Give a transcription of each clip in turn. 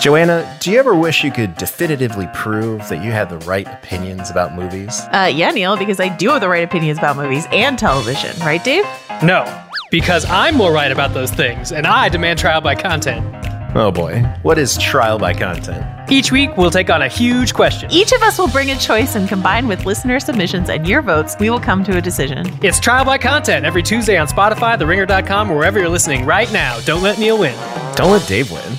Joanna, do you ever wish you could definitively prove that you had the right opinions about movies? Uh, yeah, Neil, because I do have the right opinions about movies and television, right, Dave? No, because I'm more right about those things, and I demand trial by content. Oh boy, what is trial by content? Each week, we'll take on a huge question. Each of us will bring a choice, and combined with listener submissions and your votes, we will come to a decision. It's trial by content every Tuesday on Spotify, TheRinger.com, or wherever you're listening right now. Don't let Neil win. Don't let Dave win.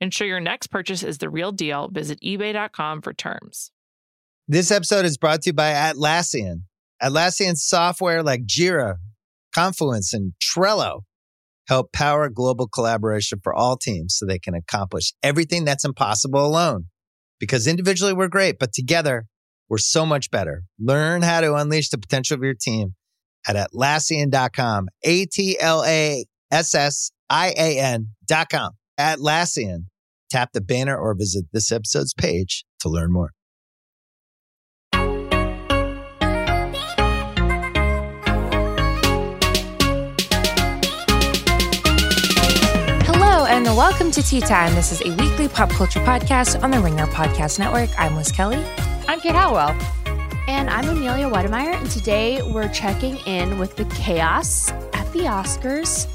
Ensure your next purchase is the real deal. Visit eBay.com for terms. This episode is brought to you by Atlassian. Atlassian software like Jira, Confluence, and Trello help power global collaboration for all teams so they can accomplish everything that's impossible alone. Because individually we're great, but together we're so much better. Learn how to unleash the potential of your team at Atlassian.com. A T L A S S I A N.com. Atlassian. Tap the banner or visit this episode's page to learn more. Hello and welcome to Tea Time. This is a weekly pop culture podcast on the Ringer Podcast Network. I'm Liz Kelly. I'm Kate Halliwell. And I'm Amelia Wedemeyer. And today we're checking in with the chaos at the Oscars,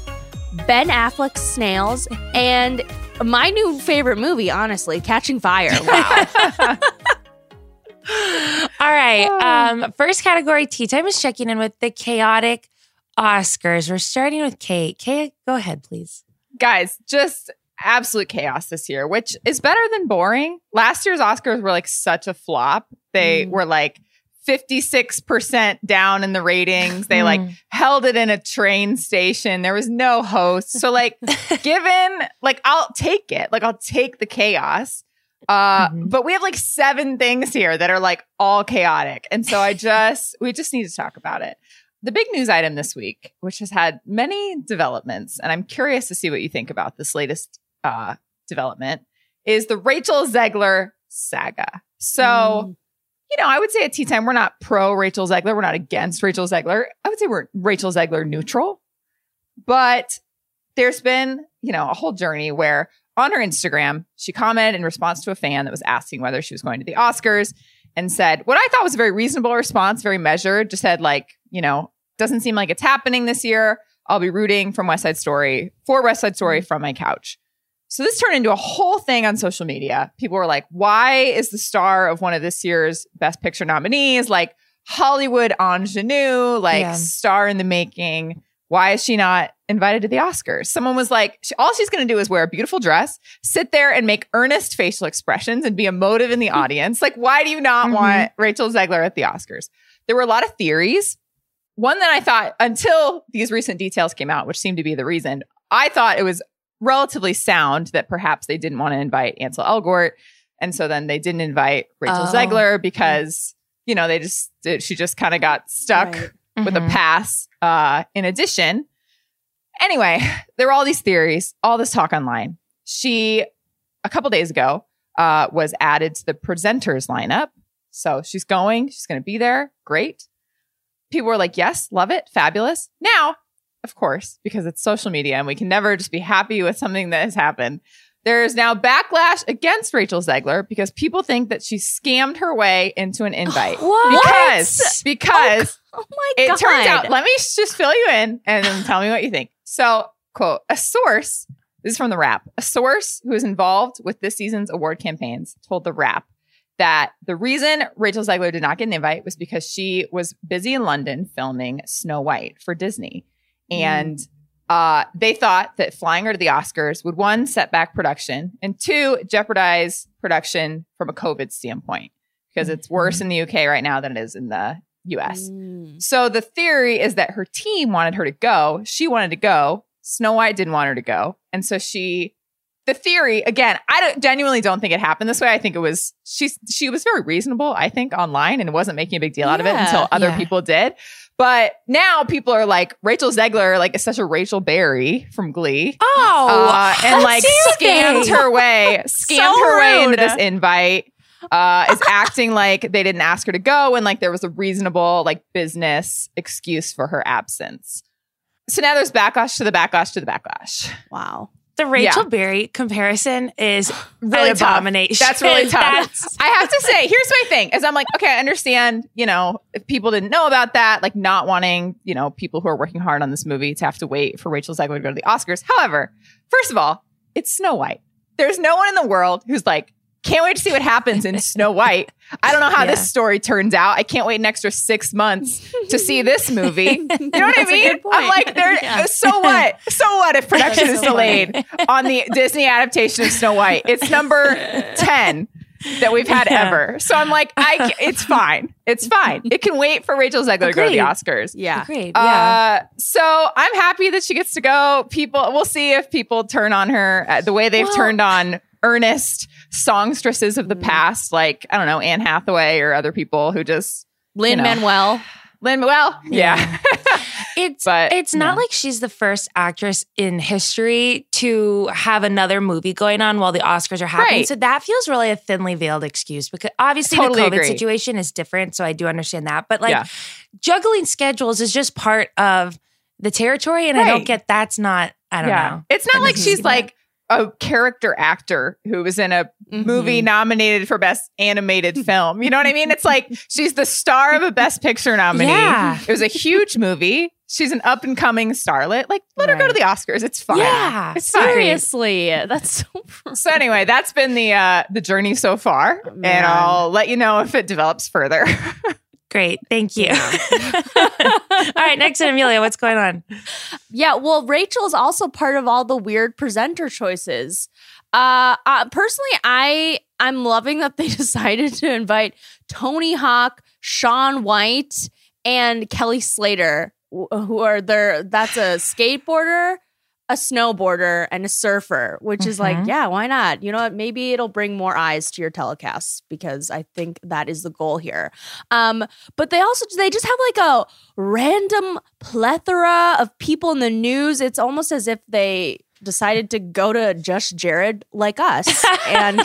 Ben Affleck's Snails, and my new favorite movie, honestly, Catching Fire. Wow. All right. Um, first category, Tea Time is checking in with the chaotic Oscars. We're starting with Kate. Kate, go ahead, please. Guys, just absolute chaos this year, which is better than boring. Last year's Oscars were like such a flop. They Mm. were like 56% down in the ratings. They like held it in a train station. There was no host. So like given like I'll take it. Like I'll take the chaos. Uh Mhm. but we have like seven things here that are like all chaotic. And so I just we just need to talk about it. The big news item this week, which has had many developments, and I'm curious to see what you think about this latest uh, development, is the Rachel Zegler saga. So, you know, I would say at Tea Time, we're not pro Rachel Zegler. We're not against Rachel Zegler. I would say we're Rachel Zegler neutral. But there's been, you know, a whole journey where on her Instagram, she commented in response to a fan that was asking whether she was going to the Oscars and said what I thought was a very reasonable response, very measured, just said, like, you know, doesn't seem like it's happening this year. I'll be rooting from West Side Story for West Side Story from my couch. So this turned into a whole thing on social media. People were like, why is the star of one of this year's Best Picture nominees like Hollywood ingenue, like Yeah. star in the making? Why is she not invited to the Oscars? Someone was like, all she's going to do is wear a beautiful dress, sit there and make earnest facial expressions and be emotive in the audience. Like, why do you not Mhm. want Rachel Zegler at the Oscars? There were a lot of theories. One that I thought until these recent details came out, which seemed to be the reason, I thought it was relatively sound that perhaps they didn't want to invite Ansel Elgort. And so then they didn't invite Rachel Oh. Zegler because, you know, they just, she just kind of got stuck Right. with Mhm. a pass. Uh, in addition, anyway, there were all these theories, all this talk online. She, a couple days ago, uh, was added to the presenters lineup. So she's going, she's going to be there. Great. People were like, yes, love it, fabulous. Now, of course, because it's social media and we can never just be happy with something that has happened. There is now backlash against Rachel Zegler because people think that she scammed her way into an invite. What? Because, oh, because Oh my it god! turns out, let me just fill you in and then tell me what you think. So, quote, a source This is from the Wrap. A source who is involved with this season's award campaigns told the Wrap that the reason Rachel Zegler did not get an invite was because she was busy in London filming Snow White for Disney. And uh, they thought that flying her to the Oscars would one, set back production, and two, jeopardize production from a COVID standpoint because it's worse in the UK right now than it is in the US. Mm. So the theory is that her team wanted her to go. She wanted to go. Snow White didn't want her to go. And so she the theory again, I don't, genuinely don't think it happened this way. I think it was she she was very reasonable, I think, online and wasn't making a big deal out of it until other yeah. people did. But now people are like Rachel Zegler, like is such a Rachel Berry from Glee. Oh, Uh, and like scammed her way, scammed So her way into this invite. Uh, is acting like they didn't ask her to go and like there was a reasonable like business excuse for her absence. So now there's backlash to the backlash to the backlash. Wow. The Rachel Yeah. Berry comparison is Really an tough. abomination. That's really tough. That's- I have to say, here's my thing: is I'm like, okay, I understand, you know, if people didn't know about that, like not wanting, you know, people who are working hard on this movie to have to wait for Rachel Zegler to go to the Oscars. However, first of all, it's Snow White. There's no one in the world who's like, can't wait to see what happens in Snow White. I don't know how Yeah. this story turns out. I can't wait an extra six months to see this movie. You know what I mean? I'm like, there. Yeah. So what? So what if production is delayed on the Disney adaptation of Snow White? It's number ten that we've had Yeah. ever. So I'm like, I. It's fine. It's fine. It can wait for Rachel Zegler to go to the Oscars. Yeah. Great. Yeah. Uh, so I'm happy that she gets to go. People, we'll see if people turn on her uh, the way they've Well- turned on earnest songstresses of the Mm. past, like I don't know Anne Hathaway or other people who just Lin know. Manuel. Lin. Manuel, yeah, It's but, it's not no. like she's the first actress in history to have another movie going on while the Oscars are happening. Right. So that feels really a thinly veiled excuse because obviously Totally the COVID agree. situation is different. So I do understand that. But like Yeah. juggling schedules is just part of the territory. And I don't get that's not, I don't know. It's not I like she's like. that. A character actor who was in a movie nominated for best animated film. You know what I mean? It's like she's the star of a best picture nominee. Yeah. It was a huge movie. She's an up and coming starlet. Like, let her go to the Oscars. It's fine. Yeah. It's fine. Seriously. That's so So anyway, that's been the uh the journey so far. Oh, And I'll let you know if it develops further. Great. Thank you. All right. Next to Amelia, what's going on? Yeah, well, Rachel's also part of all the weird presenter choices. Uh, uh personally, I I'm loving that they decided to invite Tony Hawk, Shaun White, and Kelly Slater, who are there. That's a skateboarder, a snowboarder, and a surfer. Which is like, Mhm. yeah, why not? You know what? Maybe it'll bring more eyes to your telecasts because I think that is the goal here. Um, but they also they just have like a random plethora of people in the news. It's almost as if they decided to go to Just Jared like us and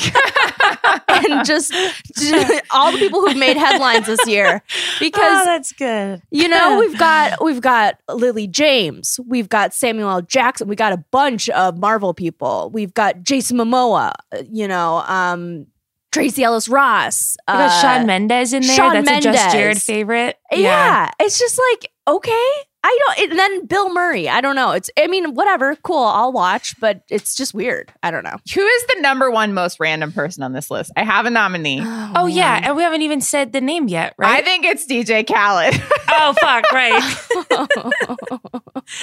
and just, just all the people who've made headlines this year Oh, because that's good. you know we've got we've got Lily James, we've got Samuel L. Jackson, we got a bunch of Marvel people, we've got Jason Momoa, uh, you know, um, Tracee Ellis Ross, We got uh, Shawn Mendes in there. Shawn That's a Just Mendes. Jared favorite. yeah. it's just like okay. I don't. And then Bill Murray. I don't know. It's. I mean, whatever. Cool. I'll watch, but it's just weird. I don't know. Who is the number one most random person on this list? I have a nominee. Oh, yeah, and we haven't even said the name yet, right? I think it's DJ Khaled. oh fuck, right.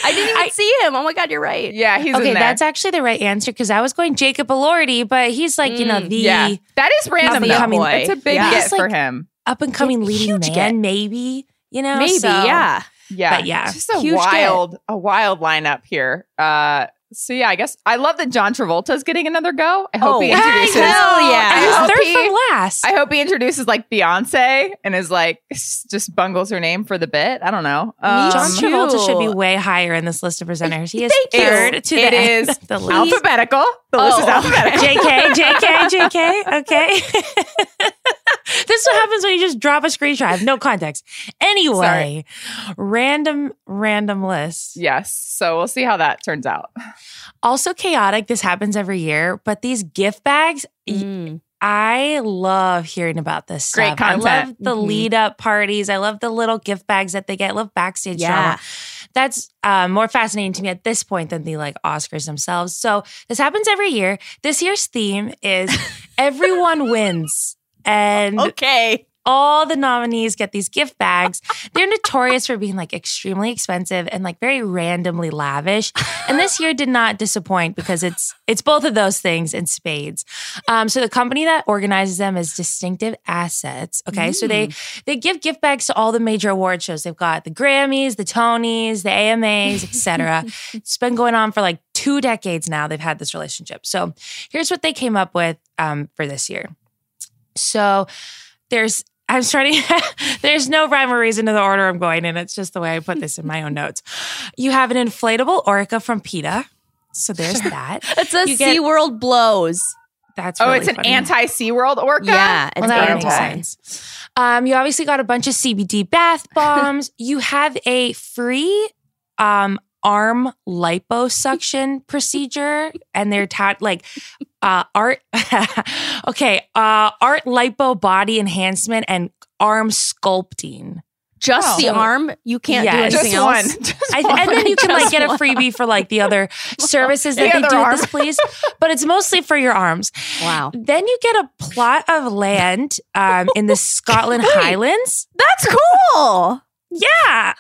I didn't even see him. Oh my god, you're right. yeah, he's okay, in there. that's actually the right answer because I was going Jacob Elordi, but he's like you know Mm, the yeah, that is random. Up and though. coming- It's a big Yeah. get like- for him. up and coming leading man, get. maybe you know, Maybe. so- Yeah. Yeah, But yeah, just a wild, a wild lineup here. Uh, so yeah, I guess I love that John Travolta's getting another go. I hope Oh, he introduces. hell yeah. Third he- from last. I hope he introduces like Beyonce and is like just bungles her name for the bit. I don't know. Um, John. Travolta should be way higher in this list of presenters. He is third to the It end is the list. alphabetical. The list is Oh, alphabetical. JK, JK, JK. Okay. this is what happens when you just drop a screenshot. I have no context. Anyway, random, random list. Yes. So we'll see how that turns out. Also chaotic. This happens every year, but these gift bags, Mm. I love hearing about this Great stuff. I love content. the Mhm. lead up parties. I love the little gift bags that they get. I love backstage Yeah. drama. that's uh, more fascinating to me at this point than the like Oscars themselves. So this happens every year. This year's theme is everyone wins. And Okay. all the nominees get these gift bags. They're notorious for being like extremely expensive and like very randomly lavish. And this year did not disappoint because it's it's both of those things in spades. Um, so the company that organizes them is Distinctive Assets. Okay, so they they give gift bags to all the major award shows. They've got the Grammys, the Tonys, the AMAs, etc. it's been going on for like two decades now. They've had this relationship. So here's what they came up with um, for this year. So there's I'm starting. there's no rhyme or reason to the order I'm going in. It's just the way I put this in my own notes. You have an inflatable orca from PETA. So there's that. It says You get- SeaWorld blows. That's Oh, it's an funny. anti SeaWorld orca? Yeah, it's Well, that would make adorable. sense. Um, you obviously got a bunch of CBD bath bombs. you have a free um, arm liposuction procedure, and they're ta- like uh, art. okay, uh, art lipo body enhancement and arm sculpting. Just Oh. the arm. You can't Yeah, do anything Just else. one. Just I, and then you can like get a freebie for like the other services The that they do arm. at this place, but it's mostly for your arms. Wow. Then you get a plot of land um, in the Scotland Highlands. That's cool. Yeah,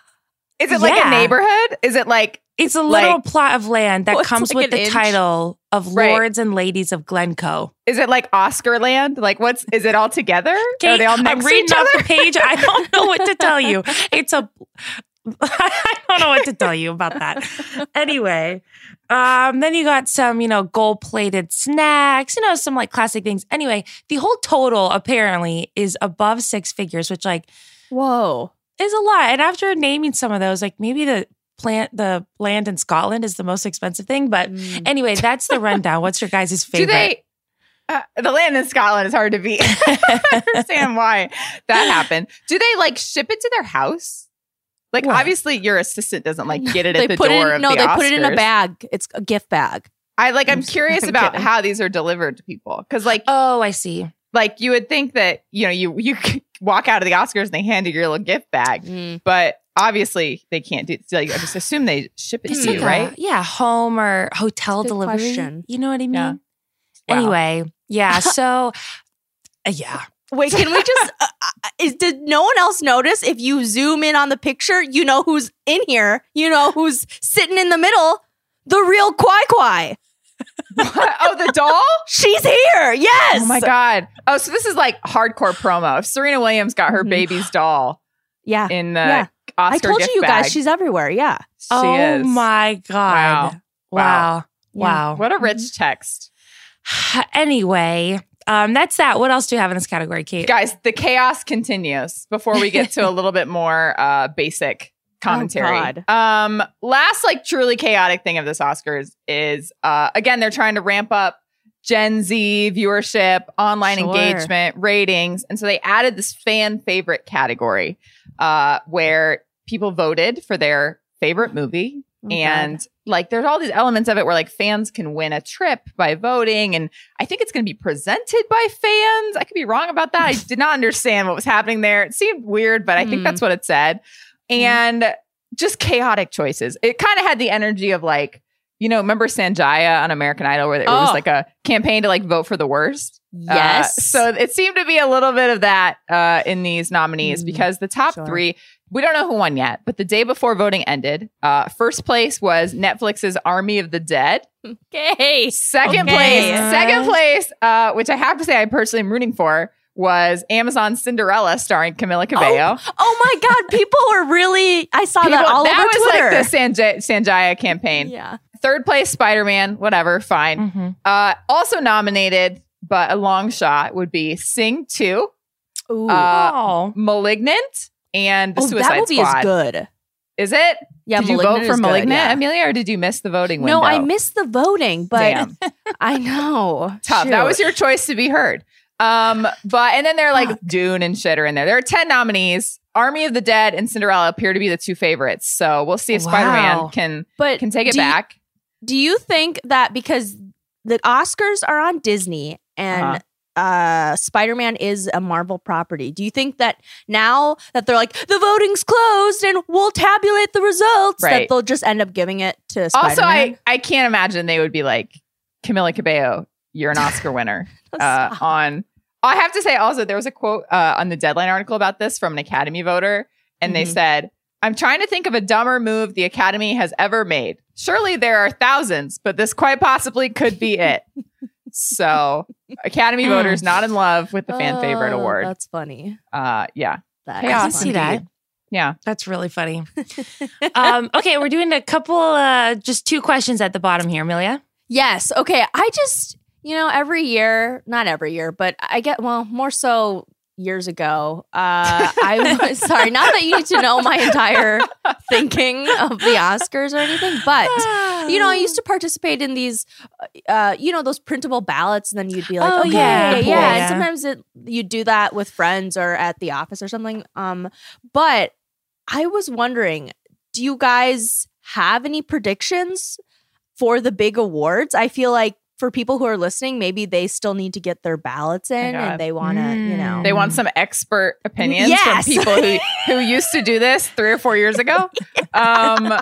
Is it like Yeah. a neighborhood? Is it like it's a little Like- plot of land that it's comes like with the inch? title of Right. Lords and Ladies of Glencoe. is it like Oscar land? Like what's is it all together? Are they all next I'm reading off the page. I don't know what to tell you. It's a. I don't know what to tell you about that. Anyway, um, then you got some, you know, gold plated snacks, you know, some like classic things. Anyway, the whole total apparently is above six figures, which like Whoa. Is a lot. And after naming some of those, like maybe the plant, the land in Scotland is the most expensive thing. But Mm. anyway, that's the rundown. What's your guys' Do favorite? they uh, the land in Scotland is hard to beat. I understand why that happened. Do they like ship it to their house? Like What? obviously your assistant doesn't like get it they at the put door it of no, the they put it in a bag. It's a gift bag. I like I'm I'm- curious I'm about kidding. how these are delivered to people cuz like oh, I see. like you would think that you know you you could walk out of the Oscars and they hand you your little gift bag, Mm. but obviously they can't do. So like, I just assume they ship it It's to like you, a- right? yeah, home or hotel That's a good delivery. question. You know what I mean? Yeah. Wow. Anyway, yeah. So, uh, yeah. Wait, can we just? Uh, uh, is, did no one else notice? If you zoom in on the picture, you know who's in here. You know who's sitting in the middle. The real Qai Qai. Oh, the doll. She's here. Yes. Oh my god. Oh, so this is like hardcore promo. If Serena Williams got her Mhm. baby's doll Yeah. in the Yeah. Oscar I told gift you, you guys, she's everywhere. Yeah. she oh is. my god! Wow. Wow! Wow! What a rich text. Anyway, um, that's that. What else do you have in this category, Kate? Guys, the chaos continues before we get to a little bit more uh basic commentary. God. um last like truly chaotic thing of this Oscars is uh again they're trying to ramp up Gen Z viewership, online Sure. engagement, ratings. And so they added this fan favorite category uh where people voted for their favorite movie Oh, God. and like there's all these elements of it where like fans can win a trip by voting and i think it's going to be presented by fans i could be wrong about that i did not understand what was happening there it seemed weird but i think Hmm. that's what it said and just chaotic choices it kind of had the energy of like you know remember sanjaya on american idol where it was Oh. like a campaign to like vote for the worst Uh, yes. so it seemed to be a little bit of that uh, in these nominees Mm, because the top sure. three, we don't know who won yet, but the day before voting ended, uh, first place was Netflix's Army of the Dead. okay. Second Okay. place, second place, uh, which I have to say I personally am rooting for, was Amazon Cinderella starring Camila Cabello. Oh my God. People were really, I saw that People- all over Twitter. That was like the Sanjay, Sanjaya campaign. yeah. Third place, Spider Man, whatever, fine. Mhm. Uh, also nominated, but a long shot would be Sing 2. Ooh. Uh, oh, Malignant and The oh, Suicide that movie Squad. is good. Is it? Yeah. did you Malignant vote for is good, Malignant, yeah. Amelia, or did you miss the voting window? No. I missed the voting, but Damn, I know. tough. That was your choice to be heard. Um, but and then they're like Dune and shit are in there. There are ten nominees. Army of the Dead and Cinderella appear to be the two favorites. So we'll see if Wow. Spider-Man can But can take it do you- back. do you think that because the Oscars are on Disney and Uh-huh. uh, Spider-Man is a Marvel property. Do you think that now that they're like the voting's closed and we'll tabulate the results, Right. that they'll just end up giving it to Spider-Man? Also, I I can't imagine they would be like Camila Cabello, you're an Oscar winner. uh, on I have to say also there was a quote uh, on the Deadline article about this from an Academy voter, and they Mhm. said, "I'm trying to think of a dumber move the Academy has ever made. Surely there are thousands, but this quite possibly could be it." so, Academy Mm. voters not in love with the fan favorite Oh, award. That's funny. Uh, yeah, That Chaos I can see that. yeah. That's really funny. um, okay, we're doing a couple, uh, just two questions at the bottom here, Amelia. Yes. Okay. I just, you know, every year, not every year, but I get, well, more so years ago. Uh, I was sorry, not that you need to know my entire thinking of the Oscars or anything, but you know, I used to participate in these, uh, you know, those printable ballots, and then you'd be like, Oh, okay, yeah, yeah, yeah. And sometimes it, you do that with friends or at the office or something. Um, but I was wondering, do you guys have any predictions for the big awards? I feel like for people who are listening, maybe they still need to get their ballots in and they want to, you know. Mm. They want some expert opinions Yes. from people who, who used to do this three or four years ago. Um,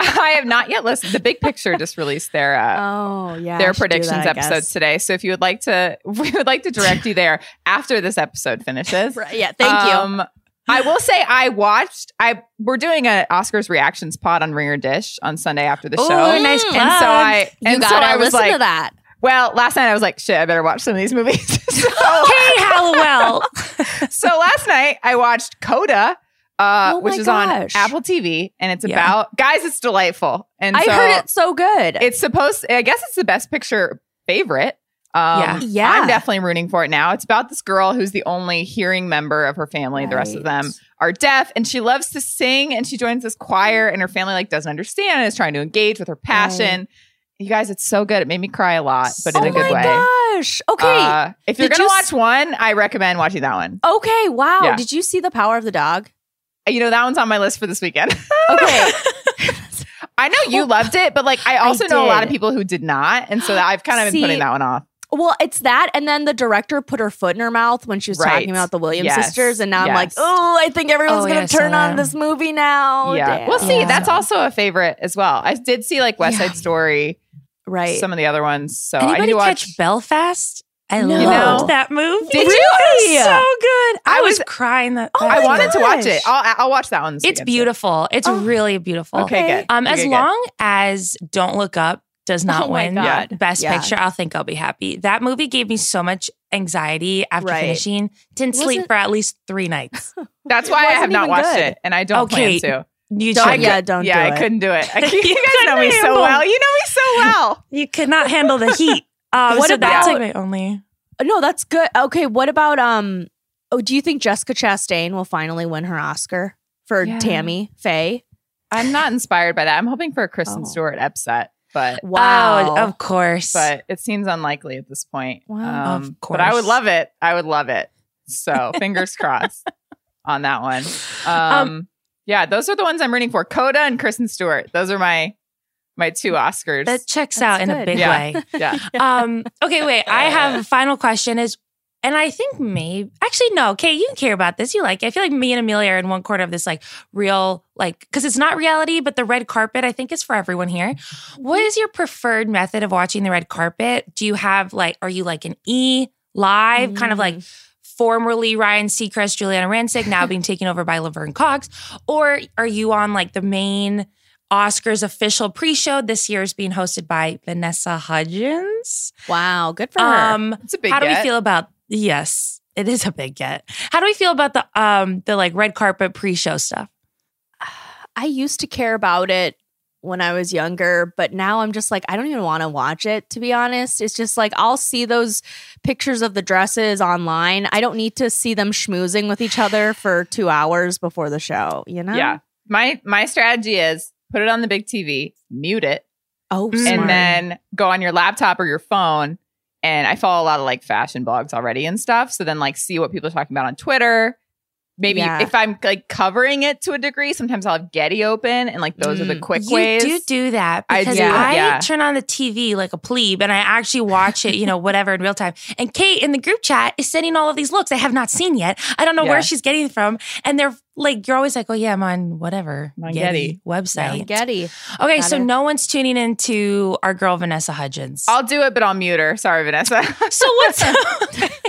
I have not yet listened. The Big Picture just released their uh, Oh yeah, their predictions that, episodes today. So if you would like to, we would like to direct you there after this episode finishes. Right, yeah, thank you. I will say I watched. I we're doing an Oscars reactions pod on Ringer Dish on Sunday after the Ooh, show. nice and so I You and so gotta I was listen like, to that. well, last night I was like, shit, I better watch some of these movies. so, Hey, Halliwell. so last night I watched Coda, uh, Oh which is on. Apple TV, and it's Yeah. about guys. It's delightful, and I so heard it's so good. It's supposed. I guess it's the best picture favorite. Um, Yeah. Yeah. I'm definitely rooting for it now. It's about this girl who's the only hearing member of her family. The rest of them are deaf, and she loves to sing. And she joins this choir, and her family like doesn't understand and is trying to engage with her passion. You guys, it's so good. It made me cry a lot, but in oh a good my way. gosh. Okay. Uh, if you're Did gonna you watch s- one, I recommend watching that one. okay. Wow. yeah. Did you see the power of the dog? You know that one's on my list for this weekend. Okay. I know you loved it, but like I also know a lot of people who did not, and so I've kind of been See, putting that one off. Well, it's that, and then the director put her foot in her mouth when she was Right. talking about the Williams Yes. sisters, and now I'm like, oh, I think everyone's Oh, gonna saw turn on this movie now. yeah, Damn. we'll see. Yeah. That's also a favorite as well. I did see like West Side Yeah. Story, right. some of the other ones. So I need Anybody to watch. catch Belfast? I No. loved You know? that movie. Did It you? was so good. I, I was, was- crying that. Oh I my wanted to watch it. I'll I'll watch that one. This it's weekend, too. beautiful. It's Oh. really beautiful. Okay, good. Um, Okay, as good. long as Don't Look Up does not Oh win God. Best Yeah. Picture, I'll think I'll be happy. That movie gave me so much anxiety after Right. finishing. Didn't Was sleep it- for at least three nights. That's why I have not watched good. it, and I don't Okay. plan to. You Don't- should. yeah, don't yeah, do I it. couldn't do it. I, you, You guys know me so couldn't well. You know me so well. You could not handle the heat. Um, What so that's about- like my only. No, that's good. Okay, what about um? Oh, do you think Jessica Chastain will finally win her Oscar for Yeah. Tammy Faye? I'm not inspired by that. I'm hoping for a Kristen Oh. Stewart upset, but Wow. Oh, of course. but it seems unlikely at this point. Wow. Um, Of But I would love it. I would love it. So fingers crossed on that one. Um, yeah, those are the ones I'm rooting for. Coda and Kristen Stewart. Those are my my two Oscars. that checks That's out in a big Yeah. way. yeah. um okay wait i have a final question is and i think maybe actually no okay you care about this you like it. i feel like me and amelia are in one corner of this like real like because it's not reality but the red carpet i think is for everyone here what is your preferred method of watching the red carpet do you have like are you like an e live kind of like formerly Ryan Seacrest, Giuliana Rancic, now being taken over by Laverne Cox? Or are you on like the main Oscars official pre-show? This year is being hosted by Vanessa Hudgens. Wow, good for her. Um, It's a big how do we feel about yes, it is a big get. How do we feel about the um the like red carpet pre-show stuff? I used to care about it when I was younger, but now I'm just like, I don't even want to watch it, to be honest. It's just like, I'll see those pictures of the dresses online. I don't need to see them schmoozing with each other for two hours before the show, you know? Yeah. My my strategy is put it on the big TV, mute it, Oh, smart. and then go on your laptop or your phone. And I follow a lot of like fashion blogs already and stuff. So then like see what people are talking about on Twitter maybe Yeah. if I'm like covering it to a degree, sometimes I'll have Getty open and like those are the Mm. quick you ways. do do that I because do, I, yeah. turn on the TV like a plebe and I actually watch it, you know, whatever in real time. And Kate in the group chat is sending all of these looks I have not seen yet. I don't know Yeah. where she's getting it from, and they're like, you're always like, oh yeah, I'm on whatever On Getty, Getty. website. Getty. Okay, Got so it. no one's tuning into our girl Vanessa Hudgens. I'll do it, but I'll mute her. Sorry, Vanessa. so what's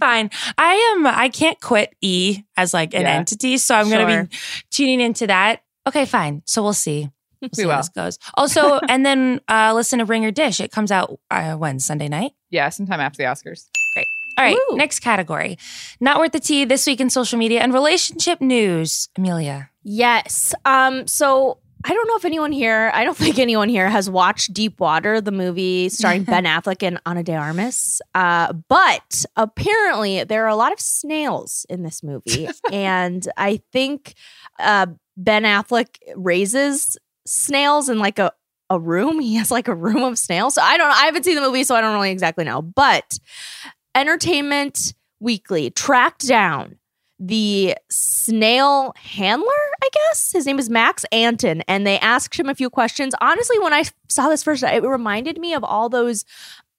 fine? I am. I can't quit E as like an Yeah. entity, so I'm gonna be tuning into that. Okay, fine. So we'll see. We'll see We how this goes. Also, and then uh, listen to Ringer Dish. It comes out uh, when Sunday night. yeah, sometime after the Oscars. Great. All right, Woo. next category. Not worth the tea this week in social media and relationship news. Amelia. Yes. Um. So I don't know if anyone here. I don't think anyone here has watched Deep Water, the movie starring Ben Affleck and Ana de Armas. Uh, but apparently there are a lot of snails in this movie, and I think uh, Ben Affleck raises snails in like a a room. He has like a room of snails. So I don't. Know, I haven't seen the movie, so I don't really exactly know. But Entertainment Weekly tracked down the snail handler, I guess. His name is Max Anton. And they asked him a few questions. Honestly, when I saw this first, it reminded me of all those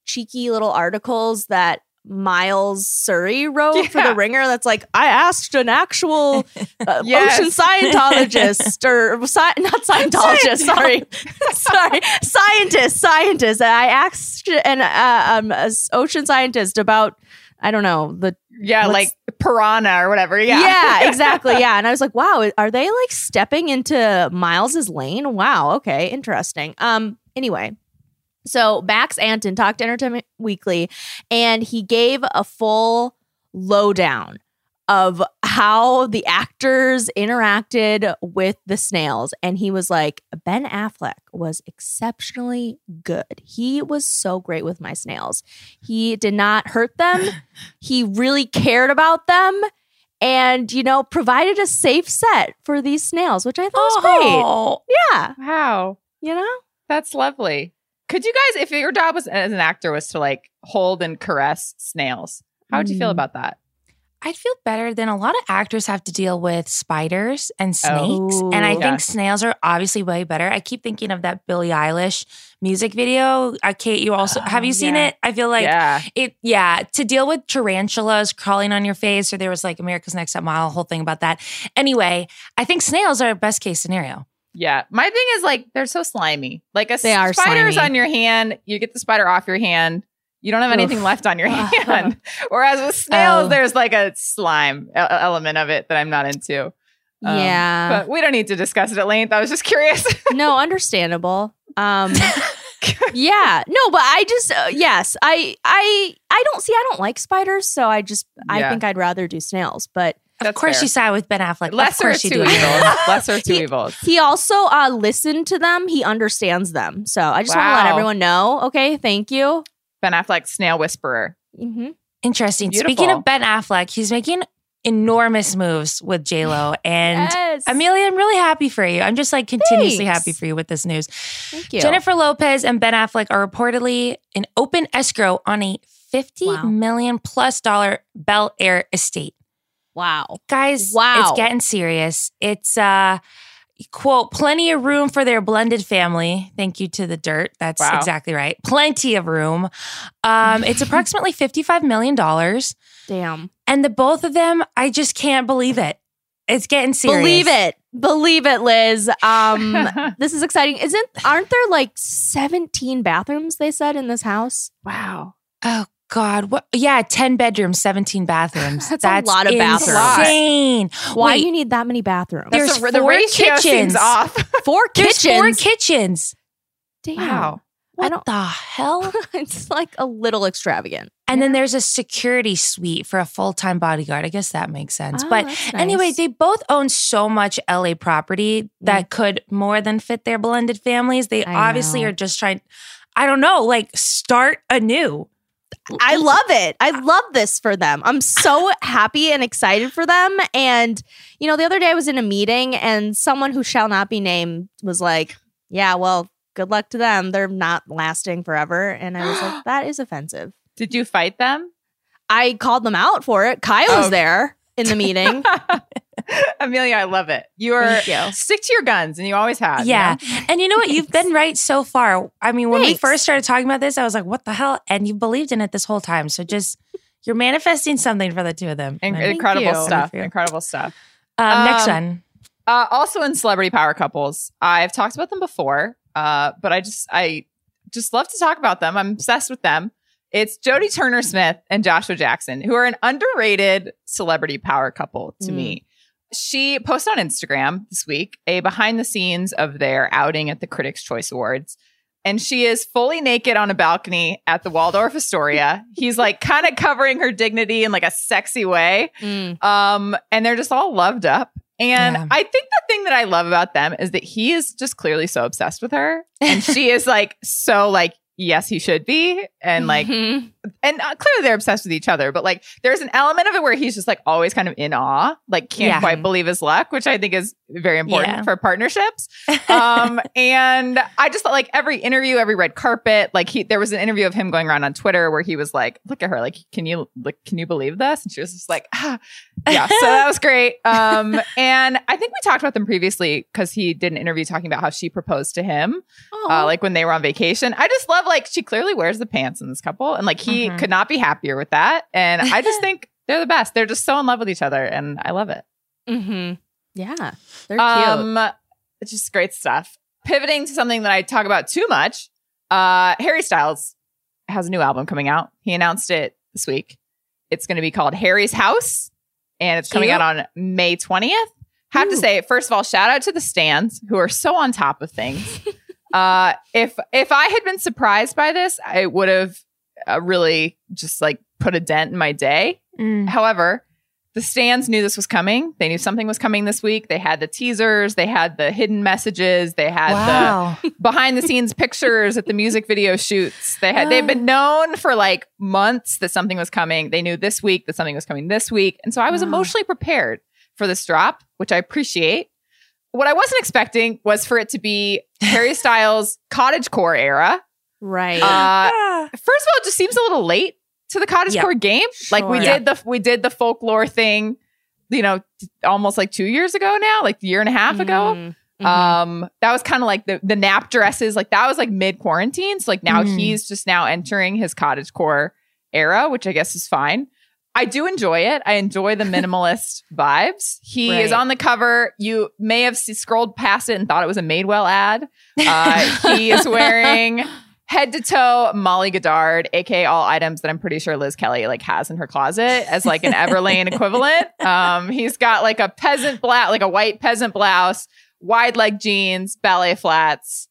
cheeky little articles that Miles Surrey wrote for the Ringer. That's like, I asked an actual uh, Yes. ocean scientologist or sci- not Scientologist, sorry, sorry, scientist, scientist. I asked an uh, um, ocean scientist about, I don't know, the Yeah, like piranha or whatever. Yeah. yeah, exactly. Yeah. And I was like, wow, are they like stepping into Miles's lane? Wow. Okay. Interesting. Um, anyway. So Max Anton talked to Entertainment Weekly and he gave a full lowdown of how the actors interacted with the snails. And he was like, Ben Affleck was exceptionally good. He was so great with my snails. He did not hurt them. he really cared about them and, you know, provided a safe set for these snails, which I thought was Oh, great. Yeah. Wow. You know? That's lovely. Could you guys, if your job was as an actor was to like hold and caress snails, how would you feel Mm. about that? I'd feel better than a lot of actors have to deal with spiders and snakes. Oh. and I Yeah. think snails are obviously way better. I keep thinking of that Billie Eilish music video. Uh, Kate, you also have you Oh, seen yeah. it? I feel like yeah. it, yeah, to deal with tarantulas crawling on your face, or there was like America's Next Top Model, whole thing about that. Anyway, I think snails are best case scenario. Yeah. My thing is like they're so slimy. Like a They are spider's slimy. on your hand, you get the spider off your hand. You don't have anything Oof. left on your hand. Whereas with snails, Oh. there's like a slime element of it that I'm not into. Um, yeah. But we don't need to discuss it at length. I was just curious. no, understandable. Um yeah. No, but I just uh, yes, I I I don't see I don't like spiders, so I just I Yeah. think I'd rather do snails, but Of That's course, fair. you side with Ben Affleck. of Lesser course, you two do. evils. Lesser two He- evils. he also uh listened to them, he understands them. So I just want to let everyone know. Okay, thank you. Ben Affleck, snail whisperer. hmm Interesting. Speaking of Ben Affleck, he's making enormous moves with J Lo, and Yes. Amelia, I'm really happy for you. I'm just like continuously Thanks. happy for you with this news. Thank you. Jennifer Lopez and Ben Affleck are reportedly in open escrow on a fifty Wow. million plus dollar Bel Air estate. Wow. Guys, Wow. it's getting serious. It's uh quote plenty of room for their blended family. Thank you to the dirt. That's Wow. exactly right. Plenty of room. Um it's approximately 55 million dollars Damn. and the both of them I just can't believe it. It's getting serious. Believe it. Believe it, Liz. Um this is exciting. Isn't aren't there like 17 bathrooms they said in this house? wow. Oh God! What? Yeah, ten bedrooms, seventeen bathrooms. That's a lot of bathrooms. Insane. Why Wait, do you need that many bathrooms? There's That's a- the four ratio kitchens. seems off. four There's kitchens. four kitchens. Damn. Wow. What I don't- the hell? it's like a little extravagant. And then there's a security suite for a full time bodyguard. I guess that makes sense. Oh, but that's anyway, they both own so much LA property that mm. could more than fit their blended families. They I obviously know. are just trying, I don't know, like start anew. I love it. I love this for them. I'm so happy and excited for them. And, you know, the other day I was in a meeting and someone who shall not be named was like, yeah, well, good luck to them. They're not lasting forever. And I was like, that is offensive. Did you fight them? I called them out for it. Kyle was Oh. there. in the meeting. Amelia, I love it. You are you. stick to your guns, and you always have. you Yeah. know? And you know what? You've been right so far. I mean, when we first started talking about this, I was like, what the hell? And you believed in it this whole time. So just, you're manifesting something for the two of them. In- incredible stuff. You. Incredible stuff. Um, next Um, one. Uh, also in celebrity power couples, I've talked about them before, uh, but I just I just love to talk about them. I'm obsessed with them. It's Jodie Turner Smith and Joshua Jackson, who are an underrated celebrity power couple to Mm. me. She posted on Instagram this week a behind the scenes of their outing at the Critics' Choice Awards. And she is fully naked on a balcony at the Waldorf Astoria. He's like kind of covering her dignity in like a sexy way. Mm. Um, and they're just all loved up. And Yeah. I think the thing that I love about them is that he is just clearly so obsessed with her. And she is like, so like, yes, he should be. And like, Mhm. and uh, clearly they're obsessed with each other, but like, there's an element of it where he's just like always kind of in awe, like can't Yeah. quite believe his luck, which I think is very important Yeah. for partnerships. Um, and I just thought like every interview, every red carpet, like he, there was an interview of him going around on Twitter where he was like, look at her, like, can you, like, can you believe this? And she was just like, ah, yeah. So that was great. Um, and I think we talked about them previously because he did an interview talking about how she proposed to him, uh, like when they were on vacation. I just love like she clearly wears the pants in this couple, and like he Mhm. could not be happier with that. And I just think they're the best. They're just so in love with each other, and I love it. Mhm. Yeah, they're cute. Um, it's just great stuff. Pivoting to something that I talk about too much, uh, Harry Styles has a new album coming out. He announced it this week. It's going to be called Harry's House, and it's coming out on May twentieth. Have to say, first of all, shout out to the stands who are so on top of things. uh, if if I had been surprised by this, I would have uh, really just like put a dent in my day. Mm. However, the stands knew this was coming. They knew something was coming this week. They had the teasers, they had the hidden messages, they had Wow. the behind the scenes pictures at the music video shoots. They had they've been known for like months that something was coming. They knew this week that something was coming this week. And so I was Wow. emotionally prepared for this drop, which I appreciate. What I wasn't expecting was for it to be Harry Styles cottage core era. right. Uh, Ah. first of all, it just seems a little late to the cottage Yep. core game. Like we Sure. did the we did the folklore thing, you know, t- almost like two years ago now, like a year and a half ago. Mhm. Mm-hmm. Mhm. Um, that was kind of like the the nap dresses, like that was like mid quarantine. So like now Mhm. he's just now entering his cottage core era, which I guess is fine. I do enjoy it. I enjoy the minimalist vibes. He is on the cover. You may have scrolled past it and thought it was a Madewell ad. Uh, he is wearing head to toe Molly Goddard, aka all items that I'm pretty sure Liz Kelly like has in her closet as like an Everlane equivalent. Um, he's got like a peasant blouse, like a white peasant blouse, wide leg jeans, ballet flats.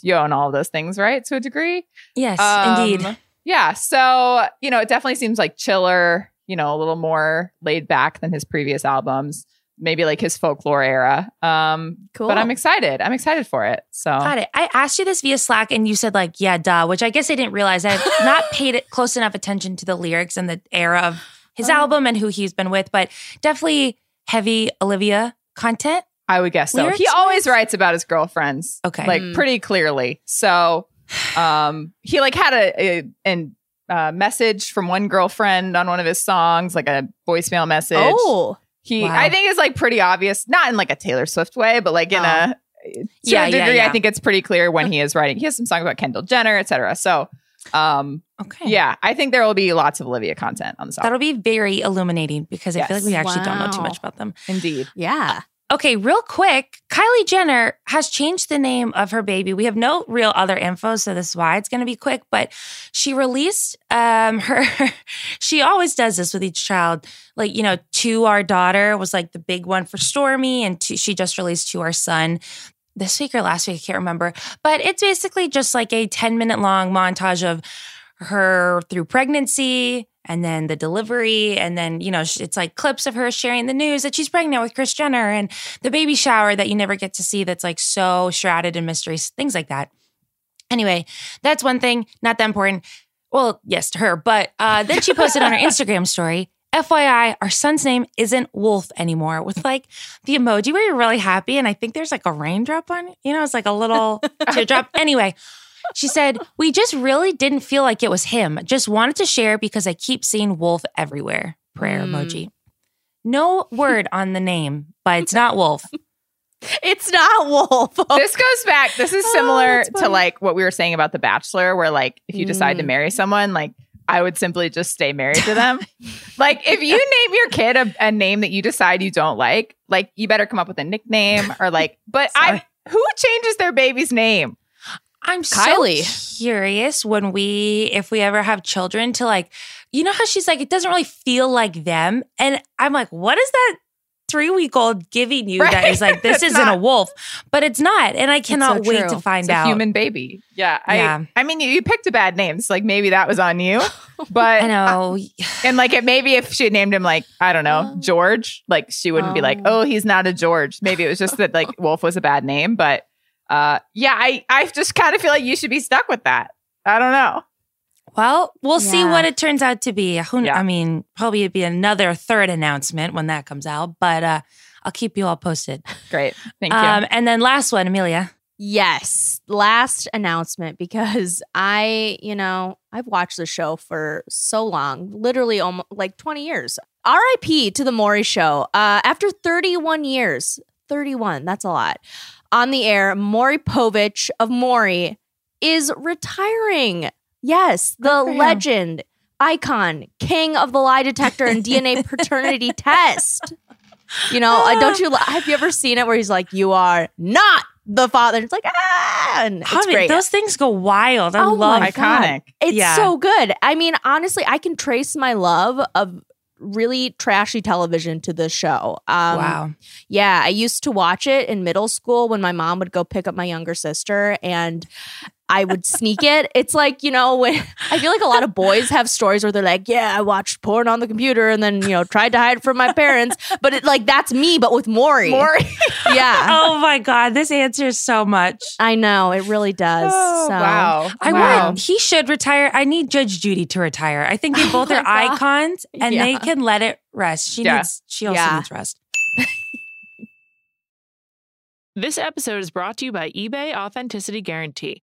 You own all those things, right? To a degree. yes, Um, indeed. Yeah. So, you know, it definitely seems like chiller, you know, a little more laid back than his previous albums, maybe like his folklore era. Um, Cool. but I'm excited. I'm excited for it. So, Got it. I asked you this via Slack and you said like, yeah, duh, which I guess I didn't realize. I've not paid it close enough attention to the lyrics and the era of his Oh. album and who he's been with, but definitely heavy Olivia content. I would guess so. Lyrics he always wise? writes about his girlfriends. Okay. Like Mm. pretty clearly. So, um, he like had a, a an uh, message from one girlfriend on one of his songs, like a voicemail message. oh, He, Wow. I think, is like pretty obvious, not in like a Taylor Swift way, but like in Oh. a to Yeah, a degree. yeah. I think it's pretty clear when he is writing. He has some songs about Kendall Jenner, etc. So, um, Okay. yeah, I think there will be lots of Olivia content on the album. That'll be very illuminating because I feel like we actually don't know too much about them. Indeed. yeah. Okay, real quick, Kylie Jenner has changed the name of her baby. We have no real other info, so this is why it's going to be quick. But she released um her. she always does this with each child. Like you know, to our daughter was like the big one for Stormi, and to, she just released to our son this week or last week. I can't remember, but it's basically just like a ten minute long montage of her through pregnancy and then the delivery and then you know it's like clips of her sharing the news that she's pregnant with Kris Jenner and the baby shower that you never get to see that's like so shrouded in mysteries things like that anyway that's one thing not that important well yes to her but uh, then she posted on her Instagram story FYI, our son's name isn't Wolf anymore with like the emoji where you're really happy. And I think there's like a raindrop on it. You know, it's like a little teardrop. Anyway, she said, We just really didn't feel like it was him. Just wanted to share because I keep seeing Wolf everywhere. Prayer Mm. emoji. No word on the name, but it's not Wolf. It's not Wolf. this goes back. This is Oh, similar that's to like what we were saying about The Bachelor, where like if you decide to Mm. marry someone, like I would simply just stay married to them. like if you name your kid a, a name that you decide you don't like, like you better come up with a nickname or like. But I, who changes their baby's name? I'm Kylie. so curious when we, if we ever have children, to like, you know how she's like, it doesn't really feel like them. And I'm like, what is that three week old giving you that Right. is like, this isn't a wolf? But it's not. And I cannot so wait true. to find It's a out. human baby. Yeah. I, Yeah. I mean, you, you picked a bad name. So like maybe that was on you. But I know. And like it maybe if she had named him like, I don't know, Oh. George, like she wouldn't be like, Oh. oh, he's not a George. Maybe it was just that like Wolf was a bad name. But uh yeah, I I just kind of feel like you should be stuck with that. I don't know. Well, we'll see what it turns out to be. Who, Yeah. I mean, probably it'd be another third announcement when that comes out, but uh, I'll keep you all posted. Great. Thank you. Um, and then last one, Amelia. Yes, last announcement because I, you know, I've watched the show for so long, literally almost like 20 years. RIP to the Maury show. Uh, after 31 years, 31, that's a lot. On the air, Maury Povich of Maury is retiring. Yes, the legend, icon, king of the lie detector and DNA paternity test. You know, don't you? Have you ever seen it where he's like, "You are not the father"? It's like, ah, and it's great. Those things go wild. I Oh love my God. Iconic. It's Yeah. so good. I mean, honestly, I can trace my love of really trashy television to this show. Um, wow. Yeah, I used to watch it in middle school when my mom would go pick up my younger sister and I would sneak it. It's like, you know, when I feel like a lot of boys have stories where they're like, yeah, I watched porn on the computer and then, you know, tried to hide from my parents. But it like that's me, but with Maury. Maury. Yeah. Oh my God, this answers so much. I know, it really does. Oh, so. wow. I wow. want he should retire. I need Judge Judy to retire. I think they oh both Oh are God. icons and they can let it rest. She Yeah. needs she also Yeah. needs rest. This episode is brought to you by eBay Authenticity Guarantee.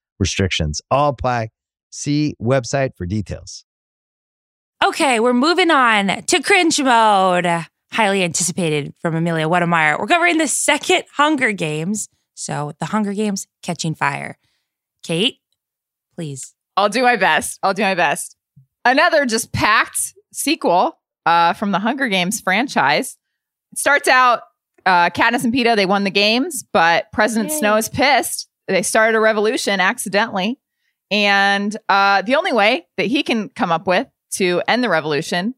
restrictions all apply. See website for details. Okay, we're moving on to cringe mode. Highly anticipated from Amelia Wedemeyer. We're covering the second Hunger Games. So, the Hunger Games catching fire. Kate, please. I'll do my best. I'll do my best. Another just packed sequel uh, from the Hunger Games franchise. It starts out uh, Katniss and Peeta, they won the games, but President Yay. Snow is pissed. They started a revolution accidentally. And uh, the only way that he can come up with to end the revolution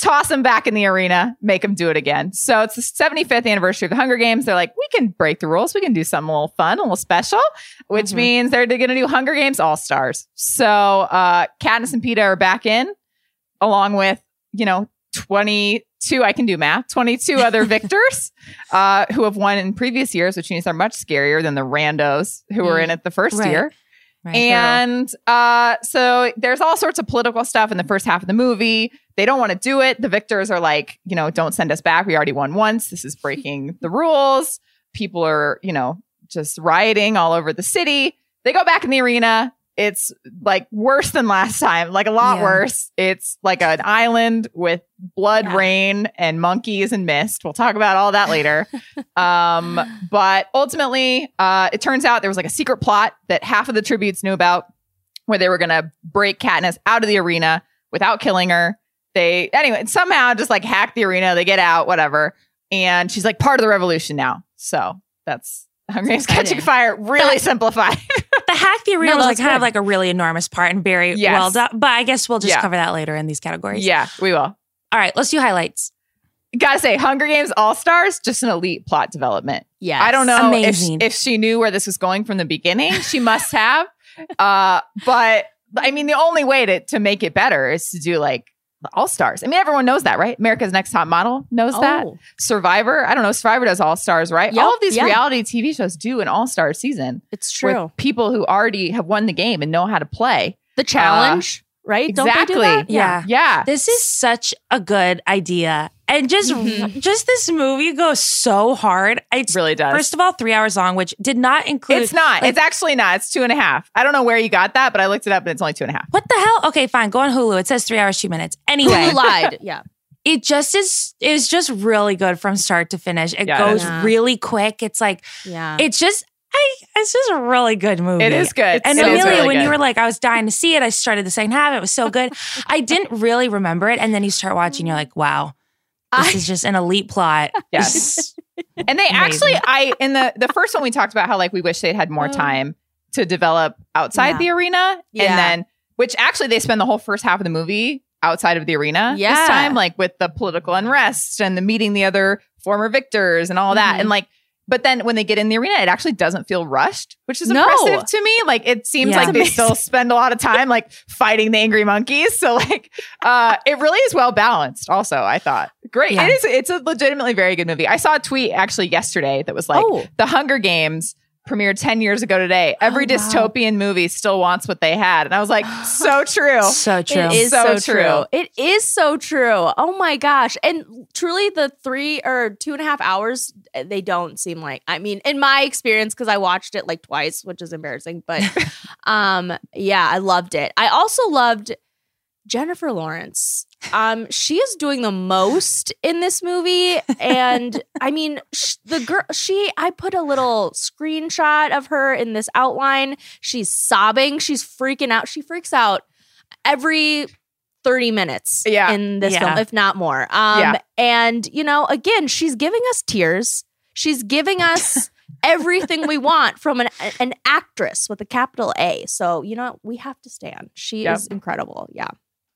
toss him back in the arena, make him do it again. So it's the 75th anniversary of the Hunger Games. They're like, we can break the rules. We can do something a little fun, a little special, which Mhm. means they're going to do Hunger Games All Stars. So uh, Katniss and Peeta are back in, along with, you know, 22, I can do math, 22 other victors uh, who have won in previous years, which means they're much scarier than the randos who were in it the first Right. year. Right. And uh, so there's all sorts of political stuff in the first half of the movie. They don't want to do it. The victors are like, you know, don't send us back. We already won once. This is breaking the rules. People are, you know, just rioting all over the city. They go back in the arena. It's like worse than last time, like a lot Yeah. worse. It's like an island with blood Yeah. rain and monkeys and mist. We'll talk about all that later. um, but ultimately, uh, it turns out there was like a secret plot that half of the tributes knew about where they were going to break Katniss out of the arena without killing her. They, anyway, somehow just like hack the arena. They get out, whatever. And she's like part of the revolution now. So that's Hunger Games Catching. Fire, really simplified. the hack theory arena No, was like that's kind of like a really enormous part and very Yes. well done. But I guess we'll just Yeah. cover that later in these categories. yeah, we will. All right, let's do highlights. Gotta say, Hunger Games All Stars, just an elite plot development. Yeah, I don't know if, Amazing. if she knew where this was going from the beginning. She must have. uh, but I mean, the only way to, to make it better is to do like the All Stars. I mean, everyone knows that, right? America's Next Top Model knows that. Oh, Survivor, I don't know, Survivor does All Stars, right? Yep, All of these yeah. reality TV shows do an All Star season it's true. with people who already have won the game and know how to play. the challenge, uh, right? Don't they do exactly. that? Yeah. Yeah. This is such a good idea. And just Mhm. just this movie goes so hard. It's really does. first of all three hours long, which did not include it's not. like- it's actually not. It's two and a half. I don't know where you got that, but I looked it up and it's only two and a half. what the hell? Okay, fine. Go on Hulu. It says three hours, two minutes. Anyway, Who lied? Yeah. it just is is just really good from start to finish. It Yeah, goes. Yeah. really quick. It's like Yeah. it's just I it's just a really good movie. It is good. And It is Amelia, really when good. you were like, I was dying to see it, I started the second half. It was so good. I didn't really remember it. And then you start watching, you're like, wow, this I- is just an elite plot. Yes. And they Amazing. actually, I in the the first one we talked about how like we wish they'd had more time to develop outside Yeah. the arena, Yeah. and then which actually they spend the whole first half of the movie outside of the arena Yeah. this time, like with the political unrest and the meeting the other former victors and all that, Mhm. and like. But then when they get in the arena, it actually doesn't feel rushed, which is No. impressive to me. Like it seems Yeah. like they still spend a lot of time like fighting the angry monkeys. So like uh it really is well balanced also, I thought. Great. Yeah. It is it's a legitimately very good movie. I saw a tweet actually yesterday that was like oh, the Hunger Games premiered 10 years ago today. Every Oh, wow. dystopian movie still wants what they had. And I was like, so true. So true. It is So so, true. true. It is so true. Oh my gosh. And truly, the three or two and a half hours, they don't seem like, I mean, in my experience, because I watched it like twice, which is embarrassing. But um, yeah, I loved it. I also loved Jennifer Lawrence. Um, she is doing the most in this movie, and I mean, sh- the girl. She, I put a little screenshot of her in this outline. She's sobbing. She's freaking out. She freaks out every 30 minutes Yeah. in this Yeah. film, if not more. Um, Yeah. And, you know, again, she's giving us tears. She's giving us everything we want from an, an actress with a capital A. So, you know, we have to stand. She Yep. is incredible. Yeah.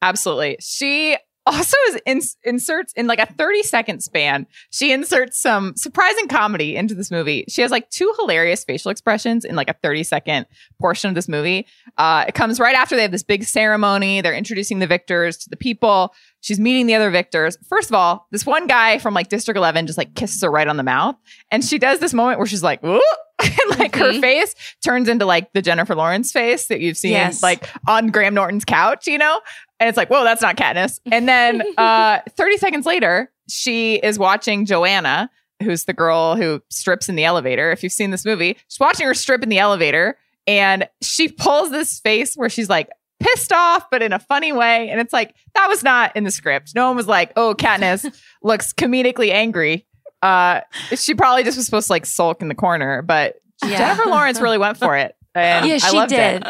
Absolutely. She also is in, inserts in like a 30 second span. She inserts some surprising comedy into this movie. She has like two hilarious facial expressions in like a 30 second portion of this movie. Uh, it comes right after they have this big ceremony. They're introducing the victors to the people. She's meeting the other victors. First of all, this one guy from like District 11 just like kisses her right on the mouth. And she does this moment where she's like, Ooh! and like her Mhm. face turns into like the Jennifer Lawrence face that you've seen Yes. like on Graham Norton's couch, you know? And it's like, whoa, that's not Katniss. And then uh, 30 seconds later, she is watching Johanna, who's the girl who strips in the elevator. If you've seen this movie, she's watching her strip in the elevator and she pulls this face where she's like pissed off, but in a funny way. And it's like, that was not in the script. No one was like, oh, Katniss looks comedically angry. Uh, she probably just was supposed to like sulk in the corner, but Yeah. Jennifer Lawrence really went for it. And Yeah, I she loved did. it.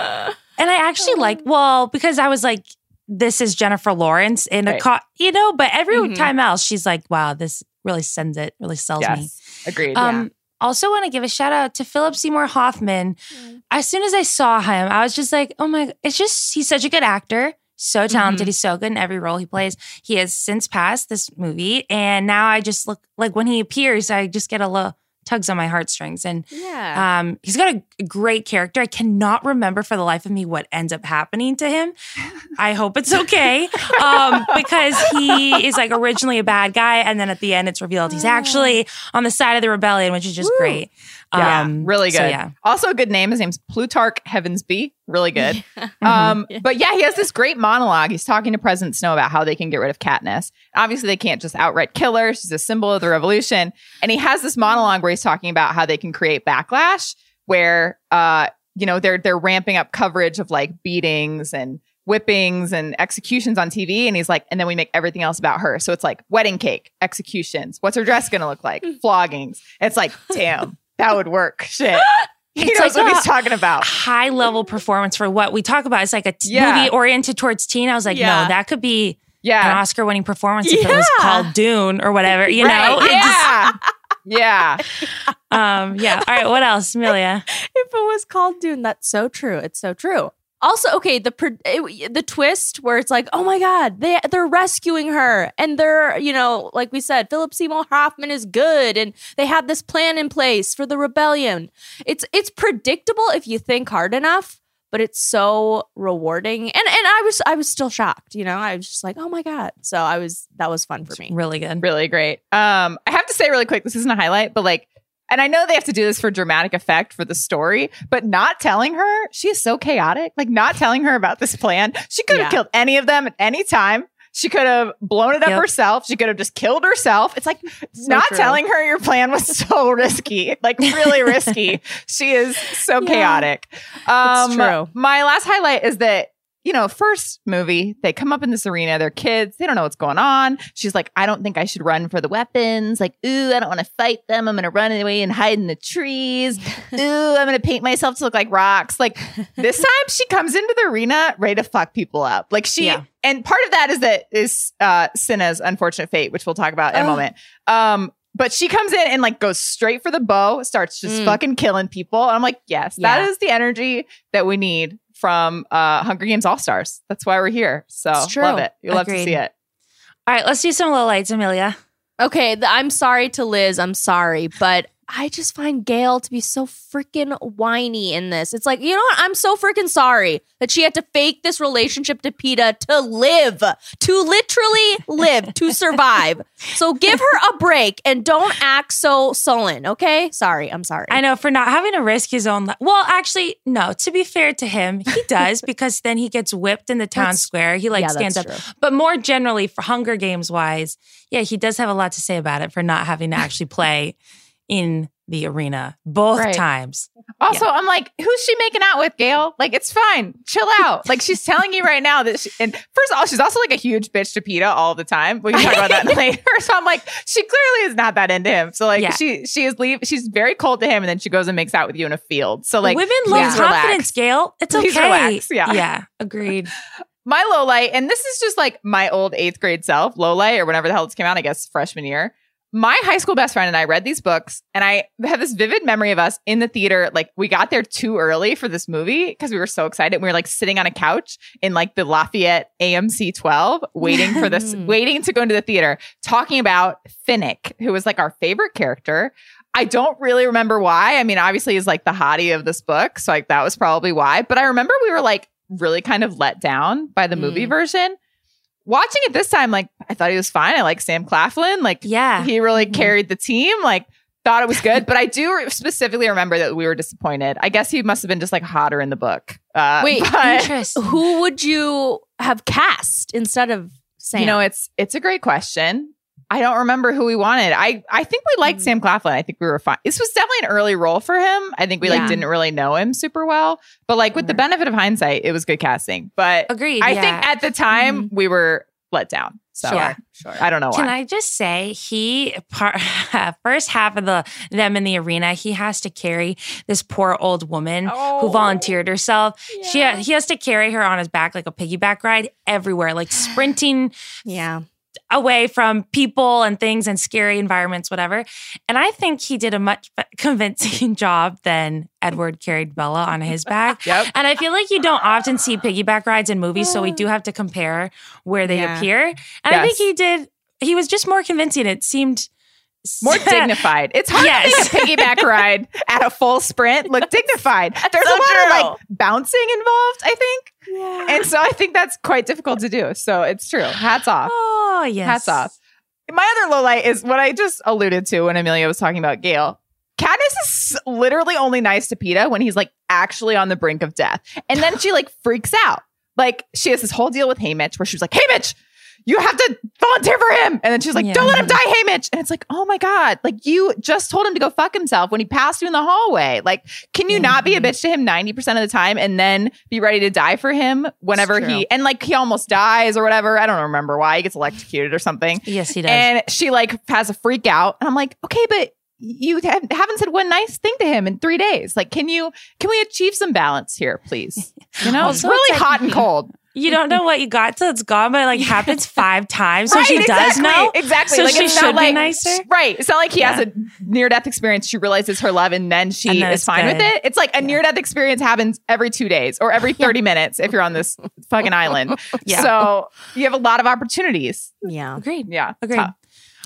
And I actually like, well, because I was like, this is Jennifer Lawrence in a Right. co- you know, but every Mhm. time else, she's like, wow, this really sends it, really sells me. Yes, agreed. Um, also want to give a shout out to Philip Seymour Hoffman. As soon as I saw him, I was just like, oh my, it's just, he's such a good actor. So talented. He's so good in every role he plays. He has since passed this movie. And now I just look like when he appears, I just get a little tugs on my heartstrings. And Yeah. um, he's got a, a great character. I cannot remember for the life of me what ends up happening to him. I hope it's okay um, because he is like originally a bad guy, and then at the end it's revealed he's actually on the side of the rebellion, which is just great. Yeah, Um, really good. so yeah, Also, a good name. His name's Plutarch Heavensbee. Really good. um, But yeah, he has this great monologue. He's talking to President Snow about how they can get rid of Katniss. Obviously, they can't just outright kill her. She's a symbol of the revolution. And he has this monologue where he's talking about how they can create backlash, where uh, you know they're they're ramping up coverage of like beatings and whippings and executions on TV. And he's like, and then we make everything else about her. So it's like wedding cake, executions. What's her dress going to look like? Floggings. It's like, damn, that would work. Shit. He It's knows like what he's talking about. high level performance for what we talk about. It's like a t- Yeah. movie oriented towards teen. I was like, Yeah. no, that could be an Oscar winning performance if it was called Dune or whatever. You Right. know, It just- Yeah. yeah. um, yeah. All right, what else, Amelia? if it was called Dune, that's so true. It's so true. Also, okay, the it, the twist where it's like, oh my god, they they're rescuing her, and they're you know, like we said, Philip Seymour Hoffman is good, and they had this plan in place for the rebellion. It's it's predictable if you think hard enough, but it's so rewarding, and and I was I was still shocked, you know, I was just like, oh my god, so I was that was fun for me. Really good. Really great. Um, I have to say really quick, this isn't a highlight, but like, and I know they have to do this for dramatic effect for the story, but not telling her, she is so chaotic. Like, not telling her about this plan. She could have Yeah. killed any of them at any time. She could have blown it up Yep. herself. She could have just killed herself. It's like not true. telling her your plan was so risky, like really risky. She is so Yeah. chaotic. Um, true. My last highlight is that you know, first movie, they come up in this arena, they're kids, they don't know what's going on. She's like, I don't think I should run for the weapons. Like, ooh, I don't want to fight them. I'm going to run away and hide in the trees. Ooh, I'm going to paint myself to look like rocks. Like, this time she comes into the arena ready to fuck people up. Like, she, Yeah. and part of that is that is uh, Cinna's unfortunate fate, which we'll talk about in a moment. Um, but she comes in and like goes straight for the bow, starts just Mm. fucking killing people. And I'm like, yes, that Yeah. is the energy that we need from uh Hunger Games All Stars. That's why we're here. So true. love it. You'll love to Agreed. see it. All right, let's do some low lights, Amelia. Okay, the, I'm sorry to Liz. I'm sorry, but I just find Gale to be so freaking whiny in this. It's like, you know what? I'm so freaking sorry that she had to fake this relationship to Peeta to live, to literally live, to survive. So give her a break and don't act so sullen, okay? Sorry, I'm sorry. I know for not having to risk his own life. Well, actually, no. To be fair to him, he does because then he gets whipped in the town That's- square. He like yeah, stands up. true. But more generally, for Hunger Games wise, yeah, he does have a lot to say about it for not having to actually play in the arena both Right. times. Also, I'm like, who's she making out with, Gale? Like, it's fine. Chill out. Like, she's telling you right now that she, and first of all, she's also like a huge bitch to Peeta all the time. We can talk about that later. So I'm like, she clearly is not that into him. So like Yeah. she she is leave she's very cold to him and then she goes and makes out with you in a field. So like women please love confidence, Gale. It's Please okay. relax. Yeah. yeah, agreed. my low light, and this is just like my old eighth grade self, low light, or whenever the hell this came out, I guess freshman year. My high school best friend and I read these books, and I have this vivid memory of us in the theater. Like, we got there too early for this movie because we were so excited. We were like sitting on a couch in like the Lafayette AMC 12, waiting for this, waiting to go into the theater, talking about Finnick, who was like our favorite character. I don't really remember why. I mean, obviously, he's like the hottie of this book. So, like, that was probably why. But I remember we were like really kind of let down by the movie mm. version. Watching it this time, like, I thought he was fine. I like Sam Claflin. Like, Yeah. he really carried the team. Like, thought it was good. but I do specifically remember that we were disappointed. I guess he must have been just like hotter in the book. Uh, Wait, but, Interesting. Who would you have cast instead of Sam? you know, it's it's a great question. I don't remember who we wanted. I I think we liked Mhm. Sam Claflin. I think we were fine. This was definitely an early role for him. I think we like didn't really know him super well, but like with the benefit of hindsight, it was good casting. But Agreed. I yeah. think at the time we were let down. So Sure, sure. I don't know why. Can. I just say he part first half of the them in the arena, he has to carry this poor old woman who Oh. volunteered herself. She he has to carry her on his back like a piggyback ride everywhere, like sprinting yeah. Away from people and things and scary environments, whatever. And I think he did a much convincing job than Edward carried Bella on his back. Yep. And I feel like you don't often see piggyback rides in movies, so we do have to compare where they Yeah. appear. And I think he did. He was just more convincing. It seemed More dignified. It's hard Yes. to make a piggyback ride at a full sprint look dignified. There's so a lot true. of like bouncing involved, I think. And so I think that's quite difficult to do. So it's true. Hats off. Oh yes, Hats off. My other low light is what I just alluded to when Amelia was talking about Gale. Katniss is literally only nice to Peeta when he's like actually on the brink of death. And then she like freaks out. Like she has this whole deal with Haymitch where she was like, Haymitch, you have to volunteer for him. And then she's like, Yeah. don't let him die, Haymitch. And it's like, oh my God, like you just told him to go fuck himself when he passed you in the hallway. Like, can you not be a mm-hmm. bitch to him 90% of the time and then be ready to die for him whenever he, and like he almost dies or whatever. I don't remember why. He gets electrocuted or something. Yes, he does. And she like has a freak out. And I'm like, okay, but you haven't said one nice thing to him in three days. Like, can you, can we achieve some balance here, please? You know, it's really it's like- hot and cold. You don't know what you got till it's gone, but it like happens five times, so Right, she does exactly, know. Exactly. So like, she it's should not like, be nicer. Right. It's not like he has a near death experience. She realizes her love and then she And then is it's fine with it. It's like a near death experience happens every two days or every 30 minutes if you're on this fucking island. Yeah. So you have a lot of opportunities. Yeah. Agreed. Yeah. Agreed. Tough.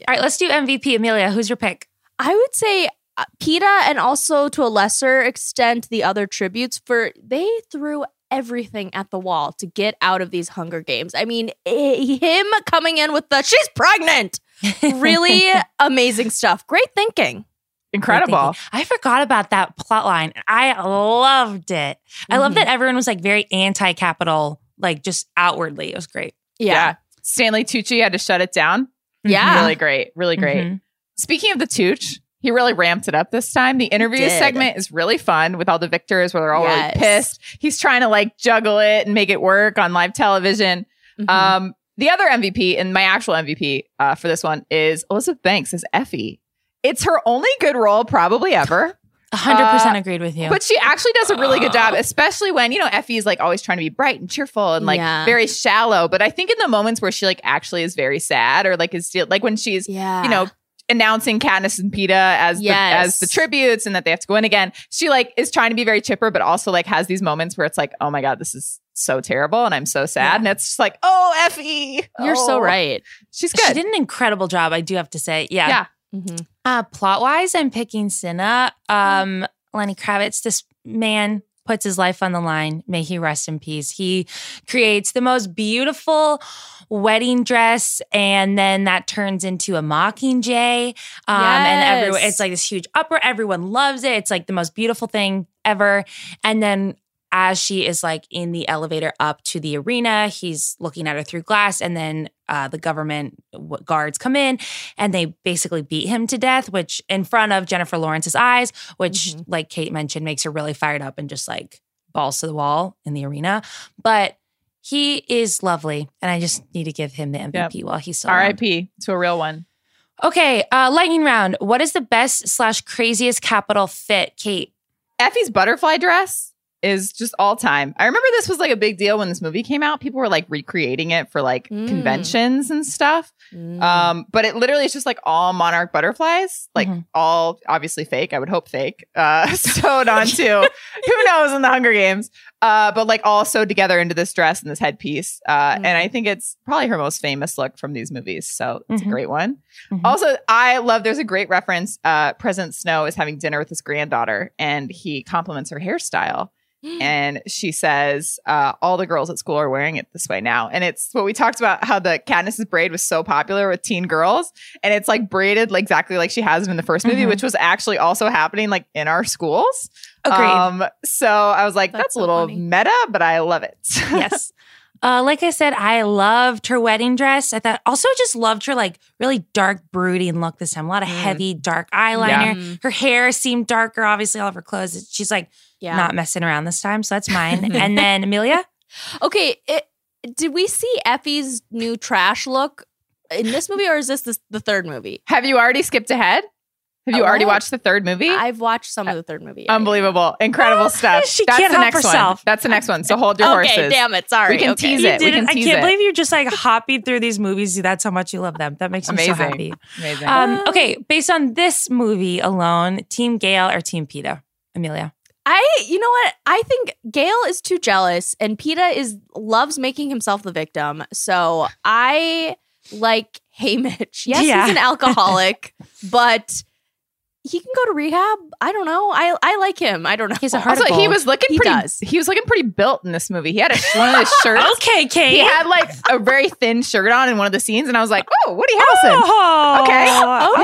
All right, let's do MVP. Amelia, who's your pick? I would say uh, Peeta and also to a lesser extent the other tributes for they threw everything at the wall to get out of these Hunger Games. I mean, him coming in with the she's pregnant. Really amazing stuff. Great thinking. Incredible. I forgot about that plot line. I loved it. I love that everyone was like very anti-capital, like just outwardly. It was great. Yeah. Stanley Tucci had to shut it down. Yeah. Really great. Really great. Mhm. Speaking of the Tooch, he really ramped it up this time. The interview segment is really fun with all the victors where they're all Yes. really pissed. He's trying to like juggle it and make it work on live television. Mhm. Um, the other MVP and my actual MVP uh, for this one is Elizabeth Banks as Effie. It's her only good role probably ever. A hundred percent Uh, agreed with you. But she actually does a really good job, especially when, you know, Effie is like always trying to be bright and cheerful and like Yeah. very shallow. But I think in the moments where she like actually is very sad or like is still like when she's, yeah. you know, announcing Katniss and Peeta as the as the tributes and that they have to go in again. She like is trying to be very chipper, but also like has these moments where it's like, oh my God, this is so terrible and I'm so sad. Yeah. And it's just like, oh Effie. You're so Oh. right. She's good. she did an incredible job, I do have to say. Yeah. Yeah. Mhm. Uh, plot wise, I'm picking Cinna. Um, Lenny Kravitz, this man puts his life on the line. May he rest in peace. He creates the most beautiful wedding dress, and then that turns into a mockingjay. Um, and everyone, it's like this huge uproar. Everyone loves it. It's like the most beautiful thing ever. And then as she is like in the elevator up to the arena, he's looking at her through glass, and then uh, the government guards come in and they basically beat him to death, which in front of Jennifer Lawrence's eyes, which, Mhm. like Kate mentioned, makes her really fired up and just like balls to the wall in the arena. But he is lovely, and I just need to give him the MVP while he's still. R.I.P. to a real one. Okay, uh, lightning round. What is the best slash craziest capital fit, Kate? Effie's butterfly dress is just all time. I remember this was like a big deal when this movie came out. People were like recreating it for like Mm. conventions and stuff. Mm. Um, but it literally is just like all monarch butterflies, like Mhm. all obviously fake. I would hope fake. Uh, sewed onto who knows in the Hunger Games. Uh, but like all sewed together into this dress and this headpiece. Uh, Mm. and I think it's probably her most famous look from these movies. So it's Mhm. a great one. Mhm. Also, I love there's a great reference. Uh, President Snow is having dinner with his granddaughter and he compliments her hairstyle. And she says, uh, all the girls at school are wearing it this way now. And it's what we talked about how the Katniss's braid was so popular with teen girls. And it's like braided like exactly like she has it in the 1st movie, Mhm. which was actually also happening like in our schools. Agreed. Um, so I was like, that's, That's a little funny. meta, but I love it. yes. Uh, like I said, I loved her wedding dress. I thought also just loved her like really dark, brooding look this time. A lot of Mm. heavy, dark eyeliner. Mm. Her hair seemed darker. Obviously, all of her clothes. She's like Yeah. not messing around this time, so that's mine. and then Amelia, Okay, it, did we see Effie's new trash look in this movie, or is this the, the third movie? Have you already skipped ahead? Have you Uh, already watched the third movie? I've watched some of the third movie. yeah. Unbelievable. Incredible stuff. she That's can't the help next one. herself. That's the next one. So hold your Okay, horses. damn it. Sorry. We can Okay. tease You it. We didn't. can I tease can't it. believe you're just like hopping through these movies. That's how much you love them. That makes me so happy. Amazing. Um, okay, based on this movie alone, Team Gale or Team Peeta? Amelia. I, you know what? I think Gale is too jealous, and Peeta is loves making himself the victim. So I like Haymitch. Yes, Yeah. he's an alcoholic, but he can go to rehab. I don't know. I I like him. I don't know. He's a heart also, of he was looking He pretty. does. He was looking pretty built in this movie. He had a, one of his shirts. Okay, Kate. He had like a very thin shirt on in one of the scenes, and I was like, "Oh, Woody Harrelson." Oh, Okay.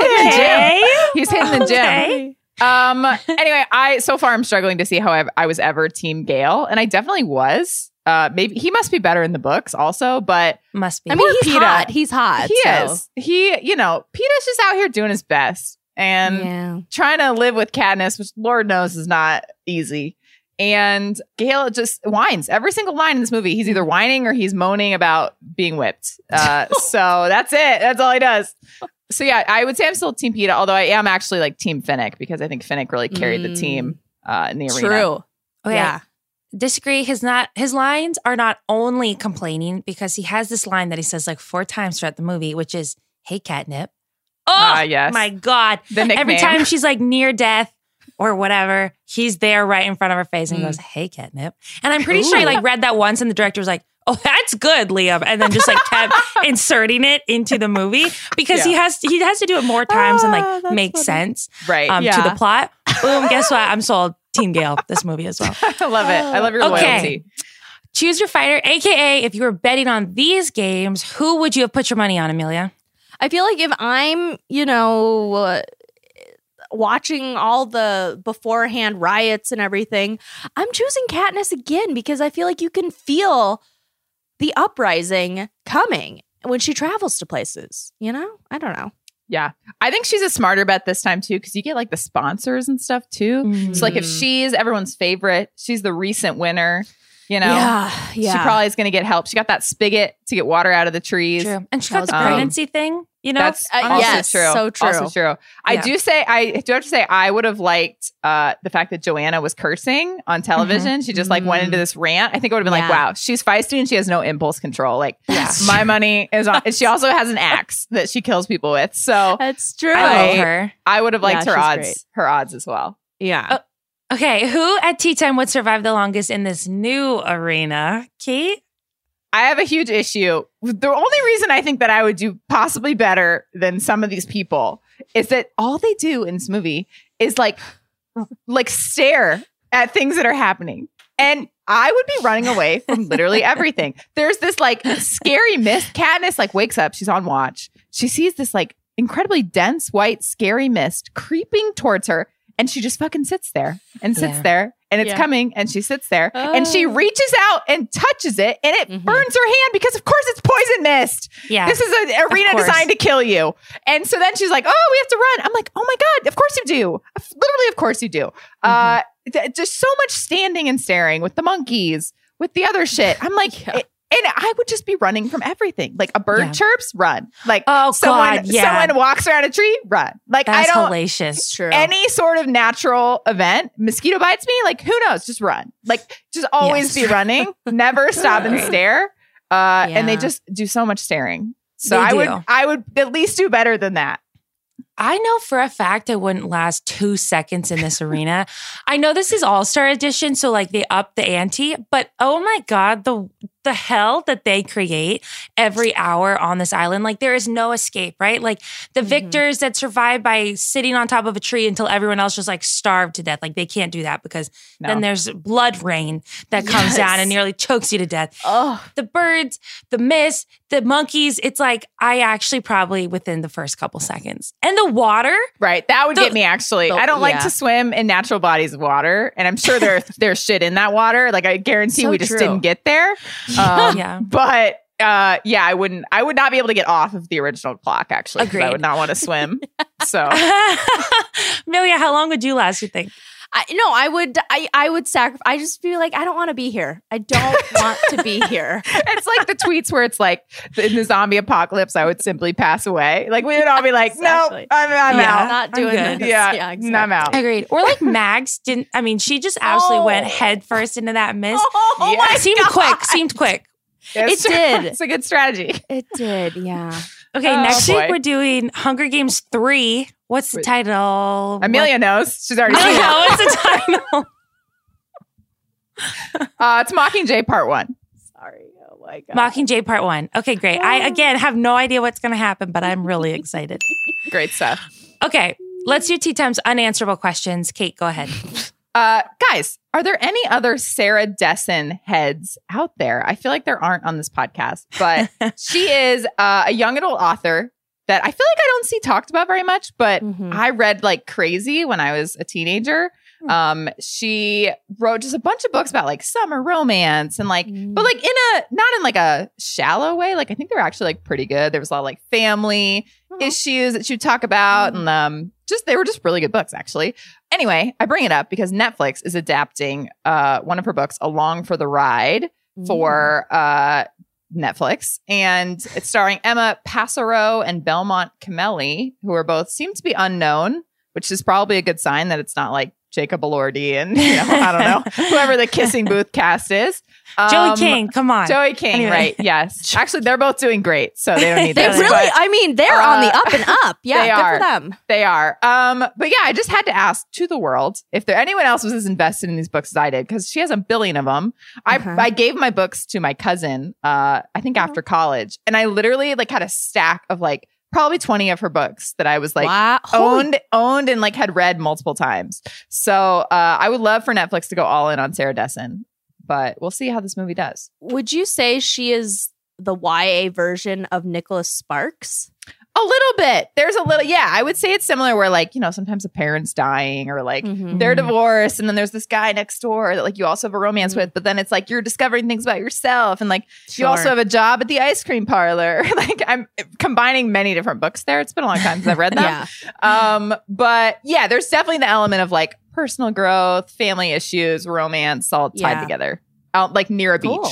Hitting the okay. gym. He's hitting the gym. Okay. Um. Anyway, I so far I'm struggling to see how I, I was ever Team Gale, and I definitely was. Uh, maybe he must be better in the books also, but Must be. I mean, he's Peeta. hot. He's hot. he so. is. He, you know, Peter's just out here doing his best and yeah. trying to live with Katniss, which Lord knows is not easy. And Gale just whines every single line in this movie. He's either whining or he's moaning about being whipped. Uh, so that's it. That's all he does. So yeah, I would say I'm still Team Peeta, although I am actually like Team Finnick because I think Finnick really carried the Mm. team uh, in the arena. True. Okay. Yeah. Disagree. His not his lines are not only complaining because he has this line that he says like four times throughout the movie, which is "Hey, catnip." Oh Ah, yes. my god! Every time she's like near death or whatever, he's there right in front of her face and Mm. goes, "Hey, catnip." And I'm pretty sure he like read that once, and the director was like, "Oh, that's good, Liam," and then just like kept inserting it into the movie because he has he has to do it more times and Ah, like that's make funny. sense right. um, to the plot. Boom! Guess what? I'm sold. Team Gale, this movie as well. I love it. I love your Okay. loyalty. Choose your fighter, aka if you were betting on these games, who would you have put your money on, Amelia? I feel like if I'm, you know, uh, watching all the beforehand riots and everything, I'm choosing Katniss again because I feel like you can feel the uprising coming when she travels to places. You know, I don't know. Yeah. I think she's a smarter bet this time too, because you get like the sponsors and stuff too. So like if Mm. she's everyone's favorite, she's the recent winner, you know. yeah, yeah. She probably is gonna get help. She got that spigot to get water out of the trees. True. And she That got the was pregnancy thing, you know? That's Uh, also yes, true. so true. Also true. I do say I do have to say I would have liked uh, the fact that Johanna was cursing on television. She just like went into this rant. I think I would have been like, wow, she's feisty and she has no impulse control. Like Yeah. my money is on. and she also has an axe that she kills people with. So That's true. I I- love her. I would have liked Yeah, her odds. great. Her odds as well. yeah. Uh, Okay, who at tea time would survive the longest in this new arena? Kate? I have a huge issue. The only reason I think that I would do possibly better than some of these people is that all they do in this movie is like like stare at things that are happening. And I would be running away from literally everything. There's this like scary mist. Katniss like wakes up, she's on watch. She sees this like incredibly dense white scary mist creeping towards her and she just fucking sits there and sits Yeah. there and it's Yeah. coming and she sits there and she Oh. reaches out and touches it and it Mhm. burns her hand because of course it's poison mist. Yeah. This is an arena designed to kill you. And so then she's like, "Oh, we have to run." I'm like, "Oh my god, of course you do. Literally, of course you do." Uh, th- just so much standing and staring with the monkeys, with the other shit. I'm like, Yeah. it- and I would just be running from everything. Like a bird Yeah. chirps, run. Like Oh, someone, God, yeah. someone walks around a tree, run. Like That's I don't. hellacious. True. Any sort of natural event, mosquito bites me, like who knows? Just run. Like just always Yes. be running. Never stop and stare. Uh, and they just do so much staring. So They I would. I would at least do better than that. I know for a fact I wouldn't last two seconds in this arena. I know this is All Star Edition, so like they up the ante, but oh my god, the the hell that they create every hour on this island, like there is no escape, right? Like the mm-hmm. victors that survive by sitting on top of a tree until everyone else just like starved to death, like they can't do that because No. then there's blood rain that comes Yes. down and nearly chokes you to death oh, the birds, the mist, the monkeys. It's like I actually probably within the first couple seconds. And the water, Right. That would The- get me actually. the- I don't like yeah. to swim in natural bodies of water. And I'm sure there, there's shit in that water. Like I guarantee So we just true. didn't get there. Um, Yeah. But uh, yeah, I wouldn't I would not be able to get off of the original clock actually. I would not want to swim. So Amelia, how long would you last, you think? I, no, I would. I I would sacrifice. I just be like, I don't want to be here. I don't want to be here. it's like the tweets where it's like in the zombie apocalypse, I would simply pass away. Like we would all be like, no, I'm, I'm Yeah. out. I'm not I'm doing this. Yeah, yeah, I'm out. Agreed. Or like Mags didn't. I mean, she just absolutely oh. went Oh. head first into that mist. Oh, Yeah. It seemed quick. Seemed quick. It's It did. It's a good strategy. It did. Yeah. Okay, Oh, next boy. week we're doing Hunger Games three. What's the Wait. title? Amelia knows. She's already What? seen Amelia, it. what's the title? Uh, it's Mockingjay Part One. Sorry. Oh my god. Mockingjay Part One. Okay, great. I again have no idea what's going to happen, but I'm really excited. Great stuff. Okay, let's do Tea Time's unanswerable questions. Kate, go ahead. Uh, guys, are there any other Sarah Dessen heads out there? I feel like there aren't on this podcast, but she is uh, a young adult author that I feel like I don't see talked about very much, but Mhm. I read like crazy when I was a teenager. Um, she wrote just a bunch of books about like summer romance and like, but like in a not in like a shallow way. Like I think they were actually like pretty good. There was a lot of like family issues that she would talk about, and um, just they were just really good books actually. Anyway, I bring it up because Netflix is adapting uh one of her books, Along for the Ride, for uh Netflix, and it's starring Emma Pasarow and Belmont Cameli, who are both seem to be unknown, which is probably a good sign that it's not like Jacob Elordi and you know, I don't know whoever the Kissing Booth cast is. Joey Um, King, come on. Joey King, Anyway. right? Yes. Actually, they're both doing great, so they don't need They this. really. but- I mean, they're on the uh, up and up. Yeah. they good are. for them. They are. Um, but yeah, I just had to ask to the world if there anyone else was as invested in these books as I did because she has a billion of them. I. I gave my books to my cousin. Uh, I think after college, and I literally like had a stack of like probably twenty of her books that I was like wow. Owned owned and like had read multiple times. So uh, I would love for Netflix to go all in on Sarah Dessen, but we'll see how this movie does. Would you say she is the YA version of Nicholas Sparks? A little bit. There's a little, yeah. I would say it's similar where like you know sometimes a parent's dying or like Mhm. they're divorced and then there's this guy next door that like you also have a romance with but then it's like you're discovering things about yourself and like you also have a job at the ice cream parlor like i'm combining many different books there it's been a long time since i've read them Yeah. um but yeah there's definitely the element of like personal growth family issues romance all tied Yeah. together out like near a Cool.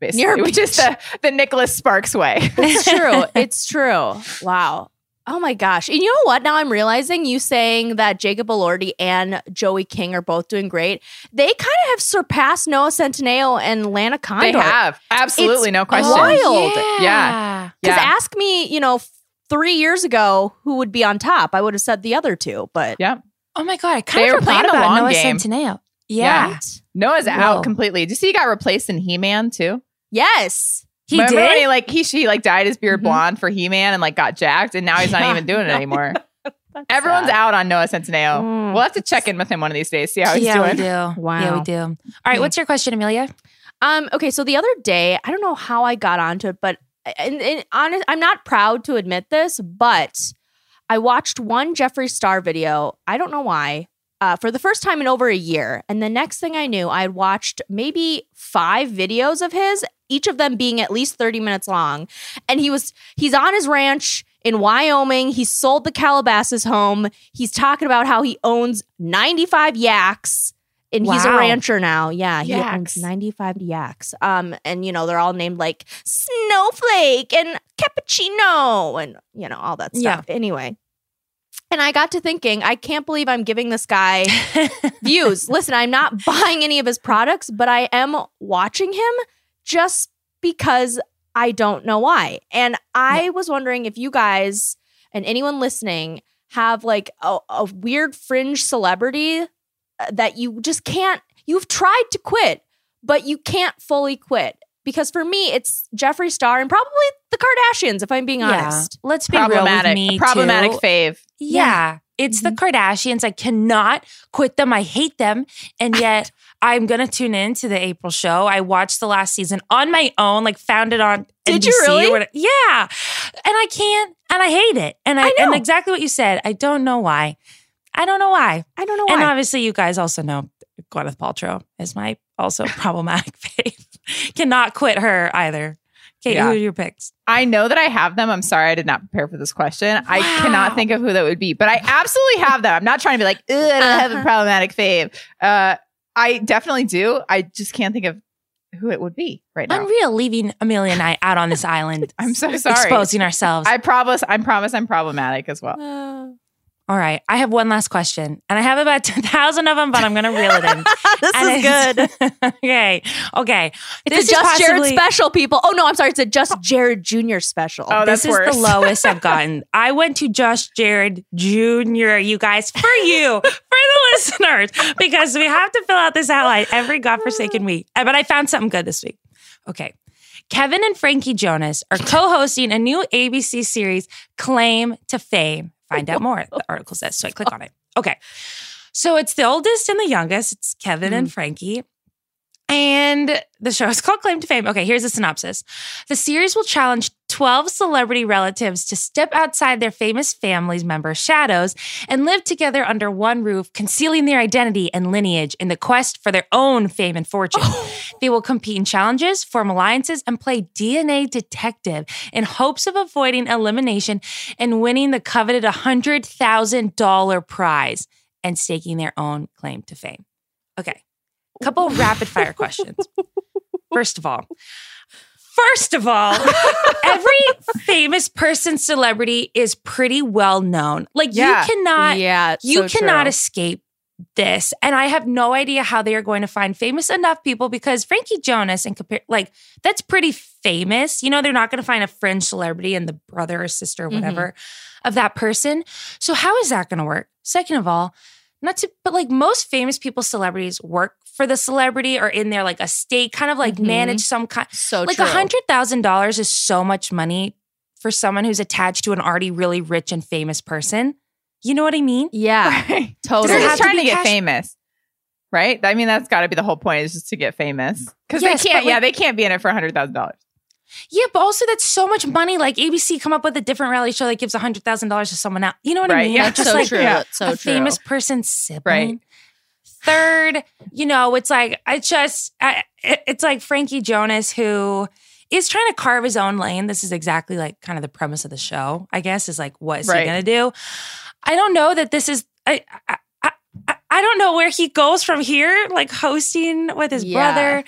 Beach basically Near a which is the the nicholas sparks way It's true. It's true. Wow. Oh my gosh. And you know what? Now I'm realizing you saying that Jacob Elordi and Joey King are both doing great. They kind of have surpassed Noah Centineo and Lana Condor. they have absolutely It's no question wild. Yeah. Because yeah ask me, you know, three years ago, who would be on top? I would have said the other two, but yeah Oh my god, I kind They of were playing forgot about long Noah game. Centineo. Yeah, Right? Noah's Whoa. out completely. Did you see he got replaced in He Man too? Yes. he Remember did. when he like he she like dyed his beard Mhm. blond for He Man and like got jacked and now he's not even doing it anymore. Everyone's sad. out on Noah Centineo. Mm. We'll have to check in with him one of these days, see how he's doing. yeah, we doing. do. Yeah, we do. All right, what's your question, Amelia? Um, okay, so the other day, I don't know how I got onto it, but and, and honest, I'm not proud to admit this, but I watched one Jeffree Star video. I don't know why. Uh, for the first time in over a year. And the next thing I knew, I had watched maybe five videos of his, each of them being at least 30 minutes long. And he was, he's on his ranch in Wyoming. He sold the Calabasas home. He's talking about how he owns 95 yaks and he's a rancher now. Yeah, he Yaks. owns 95 yaks. Um, and you know, they're all named like Snowflake and Cappuccino and you know, all that stuff. Yeah. Anyway. And I got to thinking, I can't believe I'm giving this guy views. Listen, I'm not buying any of his products, but I am watching him just because I don't know why. And I was wondering if you guys and anyone listening have like a, a weird fringe celebrity uh, that you just can't, you've tried to quit, but you can't fully quit. Because for me, it's Jeffree Star and probably the Kardashians, if I'm being honest. Yeah. Let's be real with Problematic. me. a problematic too. fave. Yeah. It's the mm-hmm. Kardashians. I cannot quit them. I hate them. And yet I'm going to tune in to the April show. I watched the last season on my own, like found it on Did NBC you really? Or. Yeah. And I can't, and I hate it. And I, I know. and exactly what you said. I don't know why. I don't know why. I don't know why. And obviously you guys also know Gwyneth Paltrow is my also problematic fave. Cannot quit her either. Kate, Yeah. who are your picks? I know that I have them. I'm sorry I did not prepare for this question. I cannot think of who that would be, but I absolutely have them. I'm not trying to be like, I don't have a Uh-huh. problematic fave. Uh, I definitely do. I just can't think of who it would be right now. Unreal leaving Amelia and I out on this island. I'm so sorry. Exposing ourselves. I promise. I promise. I'm problematic as well. All right. I have one last question. And I have about 10,000 of them, but I'm going to reel it in. this And is good. okay. Okay. It's This a is Just Jared special, people. Oh no, I'm sorry. It's a Just Jared Jr. special. Oh, this that's is worse. the lowest I've gotten. I went to Just Jared Jr., you guys, for you, for the listeners, because we have to fill out this outline every godforsaken week. But I found something good this week. Okay. Kevin and Frankie Jonas are co hosting a new ABC series, Claim to Fame. Find out more, the article says. So I click on it. Okay. So it's the oldest and the youngest. It's Kevin and mm. Frankie. And the show is called Claim to Fame. Okay, here's a synopsis. The series will challenge 12 celebrity relatives to step outside their famous family's members' shadows and live together under one roof, concealing their identity and lineage in the quest for their own fame and fortune. Oh. They will compete in challenges, form alliances, and play DNA detective in hopes of avoiding elimination and winning the coveted $100,000 prize and staking their own claim to fame. Okay, a couple rapid fire questions. First of all, first of all, every famous person, celebrity is pretty well known. Like Yeah. you cannot, yeah, you so cannot true. escape this. And I have no idea how they are going to find famous enough people because Frankie Jonas and compare like that's pretty famous. You know, they're not going to find a fringe celebrity and the brother or sister or Mm-hmm. whatever of that person. So how is that going to work? Second of all, not to but like most famous people celebrities work for the celebrity or in their like estate kind of like Mhm. manage some kind So like a hundred thousand dollars is so much money for someone who's attached to an already really rich and famous person. You know what I mean? Yeah, Right. totally. They're just trying be to get cash- famous, right? I mean, that's got to be the whole point is just to get famous because Yes, they can't. but, yeah, they can't be in it for a hundred thousand dollars. Yeah, but also that's so much money. Like ABC come up with a different reality show that gives a hundred thousand dollars to someone else. You know what I mean? yeah. Like, just so like true. yeah, so a true. famous person's sibling. Right. Third, you know, it's like I just I, it's like Frankie Jonas who is trying to carve his own lane. This is exactly like kind of the premise of the show. I guess is like what is Right. he gonna do? I don't know that this is. I, I, I, I don't know where he goes from here, like hosting with his Yeah. brother.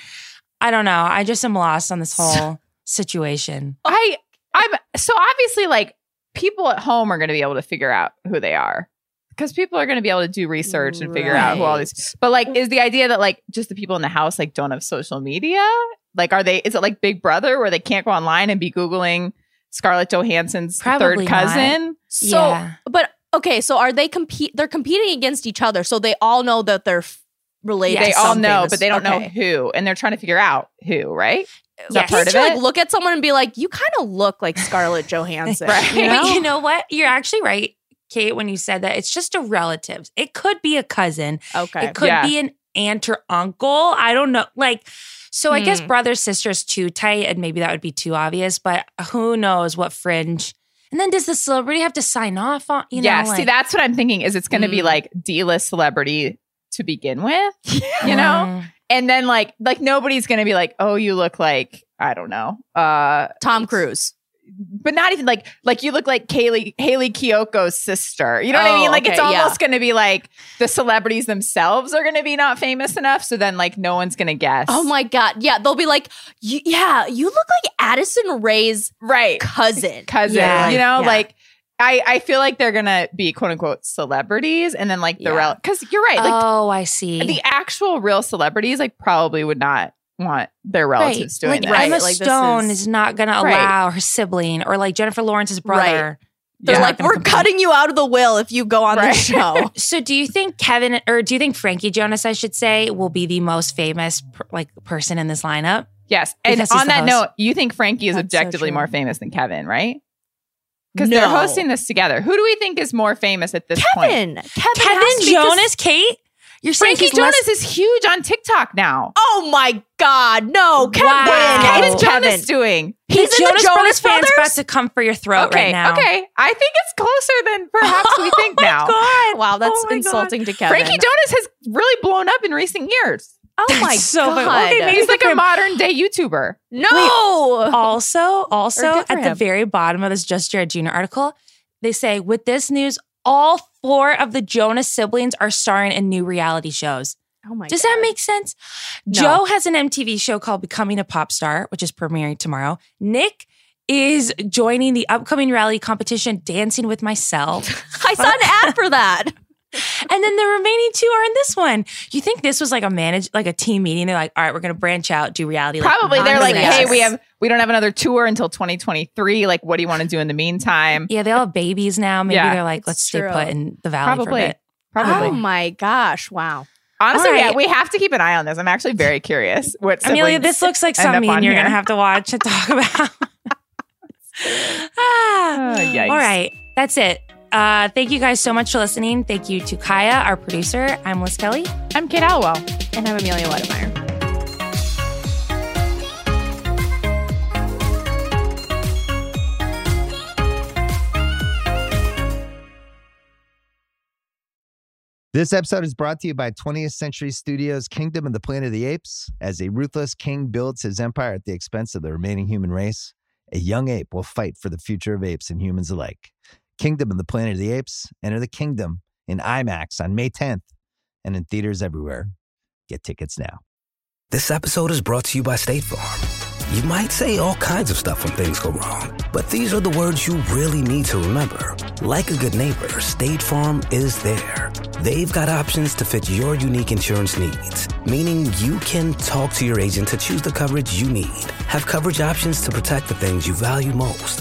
I don't know. I just am lost on this whole situation. I I'm so obviously like people at home are going to be able to figure out who they are because people are going to be able to do research and figure out who all these. But like, is the idea that like just the people in the house like don't have social media? Like, are they? Is it like Big Brother where they can't go online and be googling Scarlett Johansson's Probably third not. cousin? So, Yeah. but okay, so are they compete? They're competing against each other, so they all know that they're f- related. They all know, famous- but they don't know who, and they're trying to figure out who. Right? Is that Yes. part of it? like look at someone and be like, you kind of look like Scarlett Johansson, Right. You know? But you know what? You're actually right, Kate, when you said that. It's just a relative. It could be a cousin. Okay. It could Yeah. be an aunt or uncle. I don't know. Like, so I guess Hmm. brothers, sisters too tight, and maybe that would be too obvious, but who knows what fringe. And then does the celebrity have to sign off on, you know? yeah. see, that's what I'm thinking. Is it's going to be Mm. like D-list celebrity to begin with? You know, and then like like nobody's gonna be like oh you look like i don't know uh Tom Cruise. But not even like like you look like Kaylee Hayley Kiyoko's sister you know what i Oh, mean like it's okay, yeah. almost gonna be like the celebrities themselves are gonna be not famous enough so then like no one's gonna guess Oh my god, yeah, they'll be like, yeah, you look like Addison Rae's right cousin. cousin Yeah, you know yeah. like I, I feel like they're gonna be quote unquote celebrities and then like the Yeah. rel because you're right like oh, I see. the actual real celebrities like probably would not want their relatives doing like that Right, Emma like, this Stone is- is, not going to Right. allow her sibling or like Jennifer Lawrence's brother. They're Yeah. like, we're compete. cutting you out of the will if you go on Right. the show. So, do you think Kevin or do you think Frankie Jonas, I should say, will be the most famous per- like person in this lineup? Yes. And on that host. note, you think Frankie is That's objectively true. more famous than Kevin, right? Because they're hosting this together. Who do we think is more famous at this point? Kevin, Kevin, Kevin has to be- 'cause- Jonas, Kate, you're saying Frankie he's less- Jonas is huge on TikTok now. Oh my God, no, Kevin. Wow. What is. Jonas Kevin. doing? He's the in the Jonas, Jonas Brothers fans Brothers? about to come for your throat okay, right now. okay. I think it's closer than perhaps we think oh now. Oh God. Wow, that's Oh my God. insulting to Kevin. Frankie Jonas has really blown up in recent years. Oh my so god! Well, they He's like a prim- modern day YouTuber. no. Also, also good for at the very bottom of this Just Jared Jr. article, they say with this news, all four of the Jonas siblings are starring in new reality shows. oh my. Does god. that make sense? No. Joe has an MTV show called Becoming a Pop Star, which is premiering tomorrow. Nick is joining the upcoming reality competition Dancing with Myself. I saw an ad for that. And then the remaining two are in this one. You think this was like a manage like a team meeting? They're like, all right, we're gonna branch out, do reality. like, Probably they're like, hey, we have we don't have another tour until 2023. Like, what do you want to do in the meantime? Yeah, they all have babies now. Maybe Yeah, they're like, let's stay true. put in the valley for a Probably. bit. Probably. Oh my gosh! Wow. Honestly, All yeah, we have to keep an eye on this. I'm actually very curious. What Amelia, this looks like end up something you're here. gonna have to watch and talk about. ah. Oh, yikes. All right, that's it. Uh, thank you guys so much for listening. Thank you to Kaya, our producer. I'm Liz Kelly. I'm Kate Halliwell. And I'm Amelia Wedemeyer. This episode is brought to you by 20th Century Studios' Kingdom of the Planet of the Apes. As a ruthless king builds his empire at the expense of the remaining human race, a young ape will fight for the future of apes and humans alike. Kingdom of the Planet of the Apes. Enter the kingdom in IMAX on May 10th and in theaters everywhere. Get tickets now. This episode is brought to you by State Farm. You might say all kinds of stuff when things go wrong, but these are the words you really need to remember. Like a good neighbor, State Farm is there. They've got options to fit your unique insurance needs, meaning you can talk to your agent to choose the coverage you need, have coverage options to protect the things you value most.